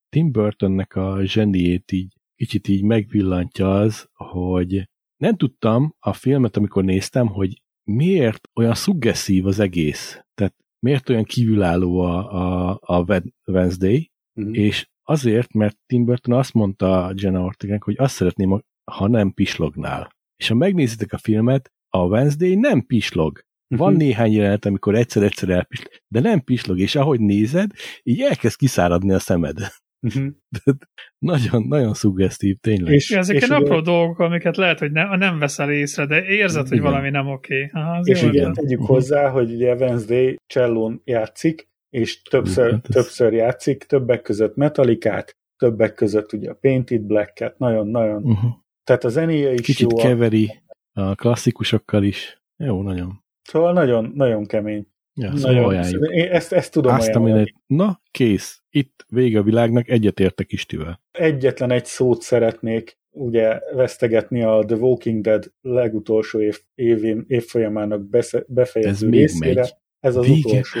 Tim Burtonnek a zseniét így kicsit így megvillantja az, hogy nem tudtam a filmet, amikor néztem, hogy miért olyan szuggesszív az egész. Tehát miért olyan kívülálló a, a, a Wed- Wednesday, és azért, mert Tim Burton azt mondta Jenna Ortegának, hogy azt szeretném, ha nem pislognál. És ha megnézitek a filmet, a Wednesday nem pislog. Van Mhm. néhány jelenet, amikor egyszer-egyszer elpislog, de nem pislog, és ahogy nézed, így elkezd kiszáradni a szemed. Mhm. Nagyon, nagyon szuggesztív, tényleg. És, Ja, ezek és ilyen ugye- apró dolgok, amiket lehet, hogy ne, nem veszel észre, de érzed, hogy Igen. valami nem oké. Aha, az És igen, tegyük Mhm. hozzá, hogy ugye Wednesday csellón játszik, és többször, hát ez- többször játszik, többek között Metallicát, többek között ugye a Painted Black-et, nagyon-nagyon. Uh-huh. Tehát a zenéje is Kicsit jó. keveri a klasszikusokkal is. Jó, nagyon. Szóval nagyon, nagyon kemény. Ja, szóval Nagyon, ajánljuk. én ezt, ezt tudom Azt, aminek, na, kész. Itt vége a világnak, egyetértek Istivel. Egyetlen egy szót szeretnék ugye vesztegetni a The Walking Dead legutolsó év, évén, évfolyamának besze, Ez befejező még részére. megy. Ez az Vége? utolsó.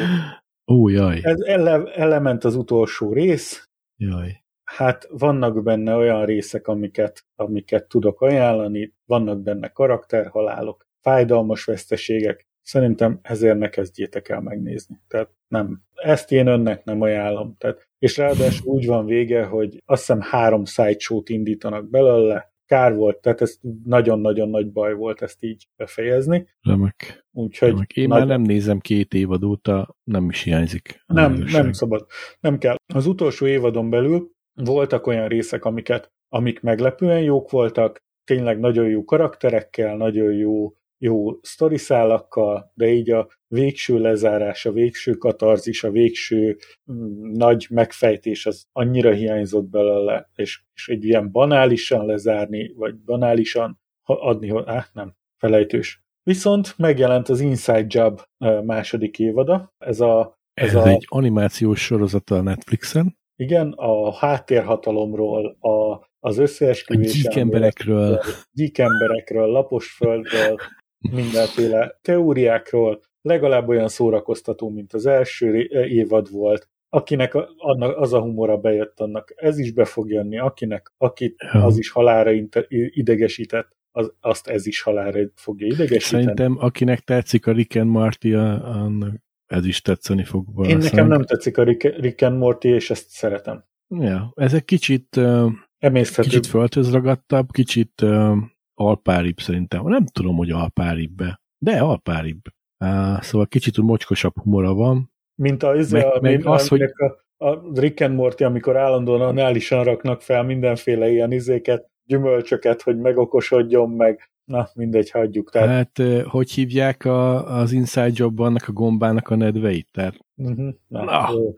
Ó, jaj, Ez ele, element az utolsó rész, jaj. hát vannak benne olyan részek, amiket, amiket tudok ajánlani, vannak benne karakterhalálok, fájdalmas veszteségek, szerintem ezért ne kezdjétek el megnézni. Tehát nem, ezt én önnek nem ajánlom. Tehát, és ráadásul úgy van vége, hogy azt hiszem három sideshow-t indítanak belőle, kár volt, tehát ez nagyon-nagyon nagy baj volt ezt így befejezni, Remek. úgyhogy Remek. Én nagy- már nem nézem két évad óta, nem is hiányzik. Nem, nem szabad. Nem kell. Az utolsó évadon belül voltak olyan részek, amiket, amik meglepően jók voltak, tényleg nagyon jó karakterekkel, nagyon jó, jó sztoriszálakkal, de így a végső lezárás, a végső katarzis, a végső mm, nagy megfejtés az annyira hiányzott belőle, és, és egy ilyen banálisan lezárni, vagy banálisan adni, hogy áh, nem, felejtős. Viszont megjelent az Inside Job második évada, ez a Ez, ez a- egy animációs sorozata a Netflixen. igen, a háttérhatalomról, a, az A összeesküvés gyík emberekről. gyík emberekről, lapos földről, mindenféle teóriákról, legalább olyan szórakoztató, mint az első ré- évad volt. Akinek a, annak, az a humora bejött, annak ez is be fog jönni, akinek, akit az is halára idegesített, az, azt ez is halára fogja idegesíteni. Szerintem, akinek tetszik a Rick and Marty, a- annak ez is tetszeni fog Én valószínűleg. nekem nem tetszik a Rick, Rick and Morty, és ezt szeretem. Ja, ez egy kicsit, Emészthető. kicsit földhöz ragadtabb, kicsit alpáribb szerintem. Nem tudom, hogy alpáribb de alpáribb. Uh, szóval kicsit mocskosabb humora van. Mint a, az, Meg- a, meg mint, az, hogy- a, a Rick and Morty, amikor állandóan análisan raknak fel mindenféle ilyen izéket, gyümölcsöket, hogy megokosodjon meg. Na, mindegy, hagyjuk. Tehát, Hát, hogy hívják a, az Inside Job annak a gombának a nedveit? Tehát, uh-huh, na, Na. jó.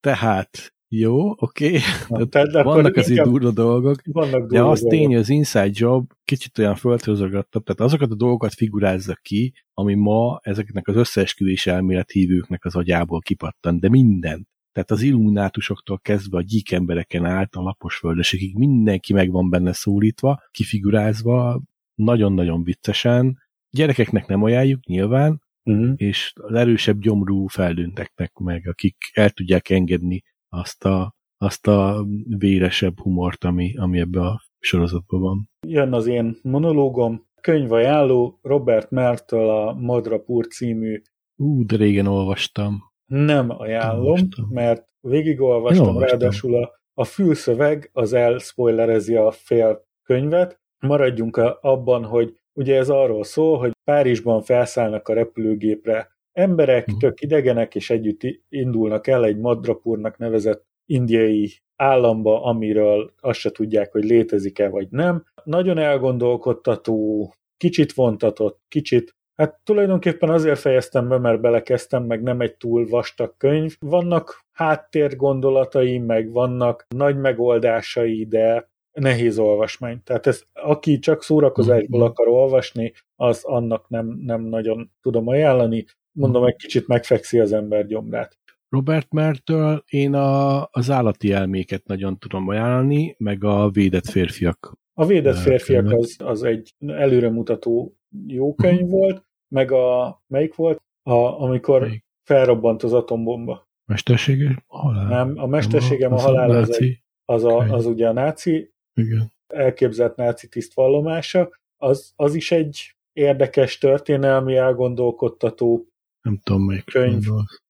tehát jó, oké, okay. Tehát, de vannak azért durva dolgok, Vannak de durva az dolgok. tény, az Inside Job kicsit olyan földhöz ragadtabb, tehát azokat a dolgokat figurázza ki, ami ma ezeknek az összeesküvés elmélet hívőknek az agyából kipattan, de minden. Tehát az illuminátusoktól kezdve a gyík embereken át a lapos földesekig mindenki meg van benne szólítva, kifigurázva, nagyon-nagyon viccesen. Gyerekeknek nem ajánljuk nyilván, Uh-huh. és az erősebb gyomrú feldönteknek meg, akik el tudják engedni azt a, azt a véresebb humort, ami, ami ebbe a sorozatban van. Jön az én monológom. Könyvajánló Robert Mertől a Madrapur című Ú, de régen olvastam. nem ajánlom, Olvastam. mert végigolvastam, olvastam. ráadásul a, a fülszöveg az elspoilerezi a fél könyvet. Maradjunk abban, hogy ugye ez arról szól, hogy Párizsban felszállnak a repülőgépre emberek, Mhm. tök idegenek, és együtt indulnak el egy Madrapurnak nevezett indiai államba, amiről azt se tudják, hogy létezik-e vagy nem. Nagyon elgondolkodtató, kicsit vontatott, kicsit Hát tulajdonképpen azért fejeztem be, mert belekezdtem, meg nem egy túl vastag könyv. Vannak háttér gondolatai, meg vannak nagy megoldásai, de nehéz olvasmány. Tehát ez, aki csak szórakozásból Mhm. akar olvasni, az annak nem, nem nagyon tudom ajánlani. Mondom, egy kicsit megfekszi az ember gyomrát. Robert Mertől én a, az állati elméket nagyon tudom ajánlani, meg a védett férfiak. A védett férfiak az, az egy előremutató jó könyv volt, meg a, melyik volt? A, amikor Melyik? felrobbant az atombomba. Mestersége? Halál. Nem, a mesterségem a az halál az, egy, náci. az, a, az ugye a náci, Igen. elképzelt náci tisztvallomása, az, az is egy érdekes történelmi elgondolkodtató, Nem tudom, melyik Könyv.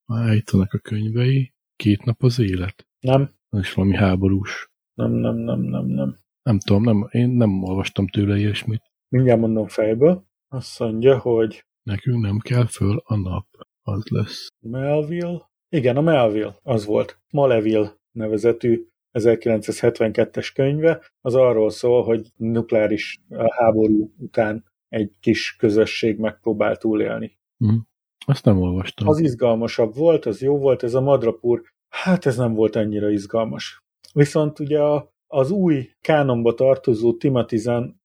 vannak a könyvei. Két nap az élet. nem, is valami háborús. nem, nem, nem, nem, nem. Nem tudom, nem, én nem olvastam tőle ilyesmit. Mindjárt mondom fejből. Azt mondja, hogy Nekünk nem kell föl a nap. Az lesz. Melville, igen, a Melville, az volt. Maleville nevezetű 1972-es könyve, az arról szól, hogy nukleáris háború után egy kis közösség megpróbál túlélni. Hm. Azt nem olvastam. Az izgalmasabb volt, az jó volt, ez a Madrapur, hát ez nem volt annyira izgalmas. Viszont ugye a, az új kánonba tartozó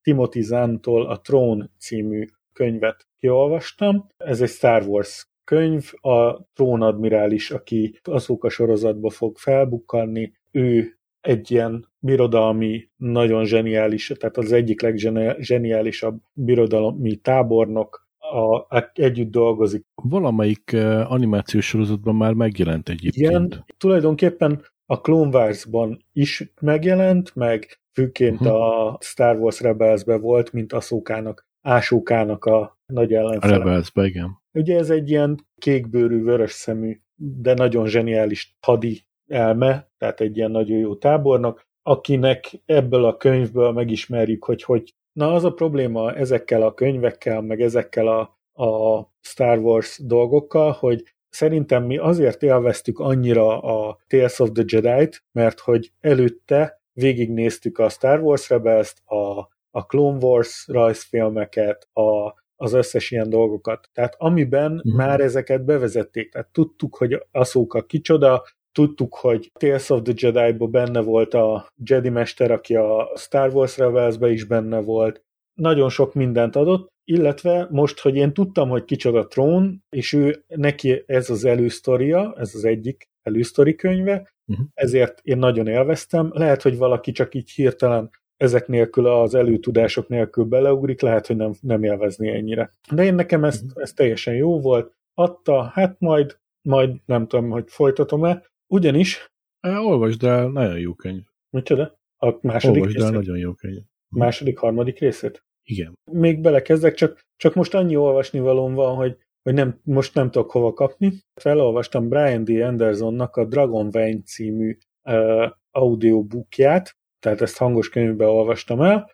Timothy Zahn-tól a Throne című könyvet kiolvastam. Ez egy Star Wars könyv, a trónadmirális, aki azóka sorozatba fog felbukkanni, ő egy ilyen birodalmi, nagyon zseniális, tehát az egyik leggeniálisabb birodalmi tábornok, a, a, együtt dolgozik. Valamelyik uh, animációs sorozatban már megjelent egyébként. Igen, tulajdonképpen a Clone Wars-ban is megjelent, meg főként uh-huh. a Star Wars Rebels-be volt, mint Aszókának, Ásókának a nagy ellenfele. A Rebels-be, igen. Ugye ez egy ilyen kékbőrű, vörös szemű, de nagyon zseniális hadi elme, tehát egy ilyen nagyon jó tábornok, akinek ebből a könyvből megismerjük, hogy hogy Na az a probléma ezekkel a könyvekkel, meg ezekkel a, a Star Wars dolgokkal, hogy szerintem mi azért élveztük annyira a Tales of the Jedi-t, mert hogy előtte végignéztük a Star Wars Rebels-t, a, a Clone Wars rajzfilmeket, a, az összes ilyen dolgokat. Tehát amiben mm. már ezeket bevezették, tehát tudtuk, hogy Aszóka kicsoda, tudtuk, hogy Tales of the Jedi-ba benne volt a Jedi Mester, aki a Star Wars Rebels-be is benne volt, nagyon sok mindent adott, illetve most, hogy én tudtam, hogy kicsoda Trón, és ő neki ez az elősztoria, ez az egyik elősztori könyve, uh-huh. ezért én nagyon élveztem. Lehet, hogy valaki csak így hirtelen ezek nélkül, az előtudások nélkül beleugrik, lehet, hogy nem, nem élvezni ennyire. De én nekem ez, uh-huh. ez teljesen jó volt. Adta, hát majd, majd nem tudom, hogy folytatom-e, ugyanis... Olvasd el, nagyon jó könyv. Micsoda? A második Olvasd el, nagyon jó könyv. Második, harmadik részét? Igen. Még belekezdek, csak, csak most annyi olvasni valóm van, hogy, hogy nem, most nem tudok hova kapni. Felolvastam Brian D. Andersonnak a Dragon Vein című uh, audiobookját, tehát ezt hangos könyvben olvastam el,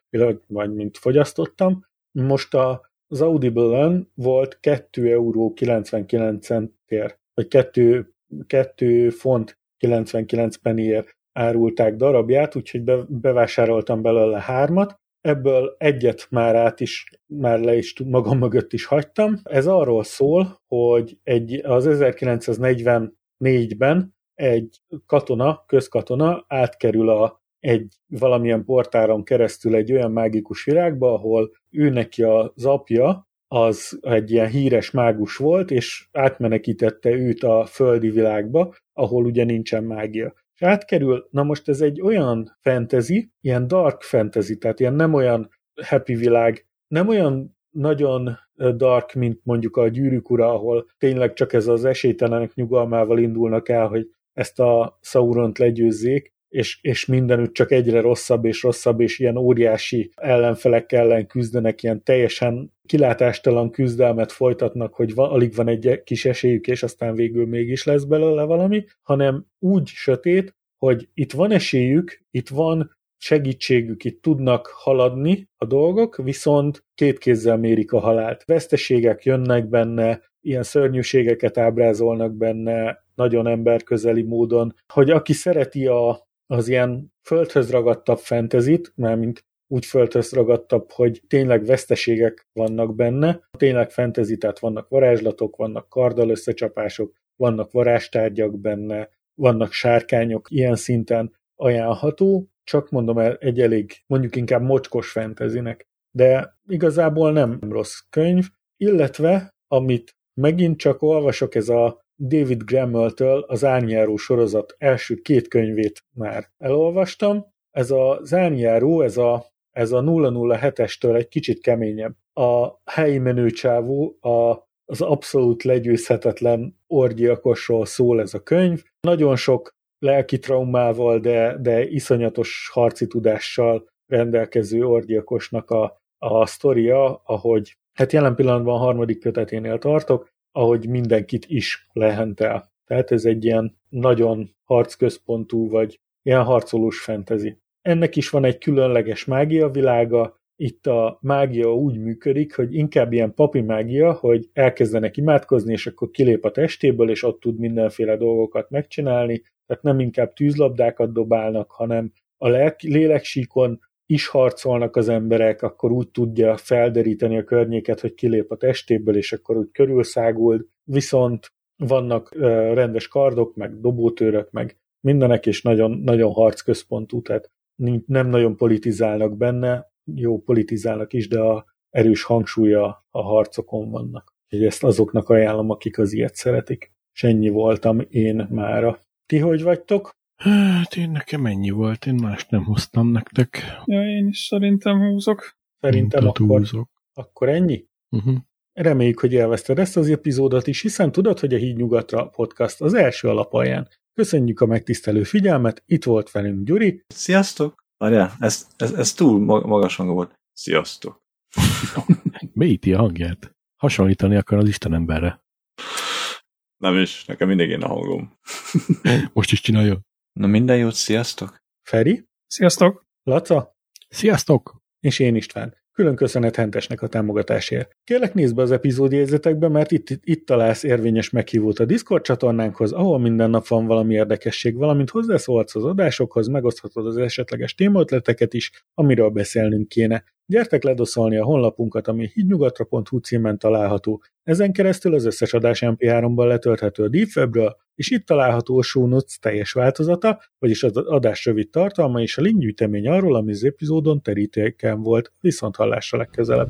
vagy mint fogyasztottam. Most a, az Audible-en volt 2 euró 99 centért, vagy 2, 2 font 99 pennyért árulták darabját, úgyhogy be, bevásároltam belőle hármat, ebből egyet már át is, már le is magam mögött is hagytam. Ez arról szól, hogy egy, az 1944-ben egy katona, közkatona átkerül a, egy valamilyen portáron keresztül egy olyan mágikus virágba, ahol ő neki az apja az egy ilyen híres mágus volt, és átmenekítette őt a földi világba, ahol ugye nincsen mágia. És átkerül, na most ez egy olyan fantasy, ilyen dark fantasy, tehát ilyen nem olyan happy világ, nem olyan nagyon dark, mint mondjuk a gyűrűk ura, ahol tényleg csak ez az esélytelenek nyugalmával indulnak el, hogy ezt a Sauront legyőzzék, és, és mindenütt csak egyre rosszabb és rosszabb, és ilyen óriási ellenfelek ellen küzdenek, ilyen teljesen kilátástalan küzdelmet folytatnak, hogy van, alig van egy kis esélyük, és aztán végül mégis lesz belőle valami, hanem úgy sötét, hogy itt van esélyük, itt van segítségük, itt tudnak haladni a dolgok, viszont két kézzel mérik a halált. Veszteségek jönnek benne, ilyen szörnyűségeket ábrázolnak benne, nagyon emberközeli módon, hogy aki szereti a, az ilyen földhöz ragadtabb fentezit, mint úgy földhöz ragadtabb, hogy tényleg veszteségek vannak benne, tényleg fentezi, tehát vannak varázslatok, vannak kardal összecsapások, vannak varázstárgyak benne, vannak sárkányok, ilyen szinten ajánlható, csak mondom el egy elég, mondjuk inkább mocskos fentezinek, de igazából nem rossz könyv, illetve amit megint csak olvasok, ez a David Grammel-től az Árnyáró sorozat első két könyvét már elolvastam. Ez az Árnyáró, ez a, ez a 007-estől egy kicsit keményebb. A helyi menőcsávú, a, az abszolút legyőzhetetlen orgyilkosról szól ez a könyv. Nagyon sok lelki traumával, de, de iszonyatos harci tudással rendelkező orgyilkosnak a, a sztoria, ahogy hát jelen pillanatban a harmadik köteténél tartok, ahogy mindenkit is lehentel. Tehát ez egy ilyen nagyon harcközpontú, vagy ilyen harcolós fentezi. Ennek is van egy különleges mágia világa, itt a mágia úgy működik, hogy inkább ilyen papi mágia, hogy elkezdenek imádkozni, és akkor kilép a testéből, és ott tud mindenféle dolgokat megcsinálni, tehát nem inkább tűzlabdákat dobálnak, hanem a léleksíkon is harcolnak az emberek, akkor úgy tudja felderíteni a környéket, hogy kilép a testéből, és akkor úgy körülszáguld, viszont vannak rendes kardok, meg dobótőrök, meg mindenek, és nagyon, nagyon harcközpontú, tehát nem nagyon politizálnak benne, jó politizálnak is, de a erős hangsúlya a harcokon vannak. Úgyhogy ezt azoknak ajánlom, akik az ilyet szeretik. És ennyi voltam én mára. Ti hogy vagytok? Hát én nekem ennyi volt, én mást nem hoztam nektek. Ja, én is szerintem húzok. Szerintem akkor, túlzok. akkor ennyi? Uh-huh. Reméljük, hogy élvezted ezt az epizódot is, hiszen tudod, hogy a Híd Nyugatra podcast az első alapalján. Köszönjük a megtisztelő figyelmet, itt volt velünk Gyuri, Sziasztok! Várjál, ez, ez, ez túl ma- magas hang volt. Sziasztok! Mélyíti a hangját. Hasonlítani akar az Isten emberre. Nem is, nekem mindig én a hangom. Most is csinálja. Na minden jót, sziasztok! Feri, Sziasztok! Laca Sziasztok! és én István. Külön köszönet Hentesnek a támogatásért. Kérlek nézd be az epizódjegyzetekbe, mert itt, itt találsz érvényes meghívót a Discord csatornánkhoz, ahol minden nap van valami érdekesség, valamint hozzászólhatsz az adásokhoz, megoszthatod az esetleges témaötleteket is, amiről beszélnünk kéne. Gyertek ledoszolni a honlapunkat, ami hídnyugatra.hu címen található. Ezen keresztül az összes adás MP3-ban letölthető a Deep Webről, és itt található a show notes teljes változata, vagyis az adás rövid tartalma és a linkgyűjtemény arról, ami az epizódon terítéken volt. Viszont hallásra legközelebb.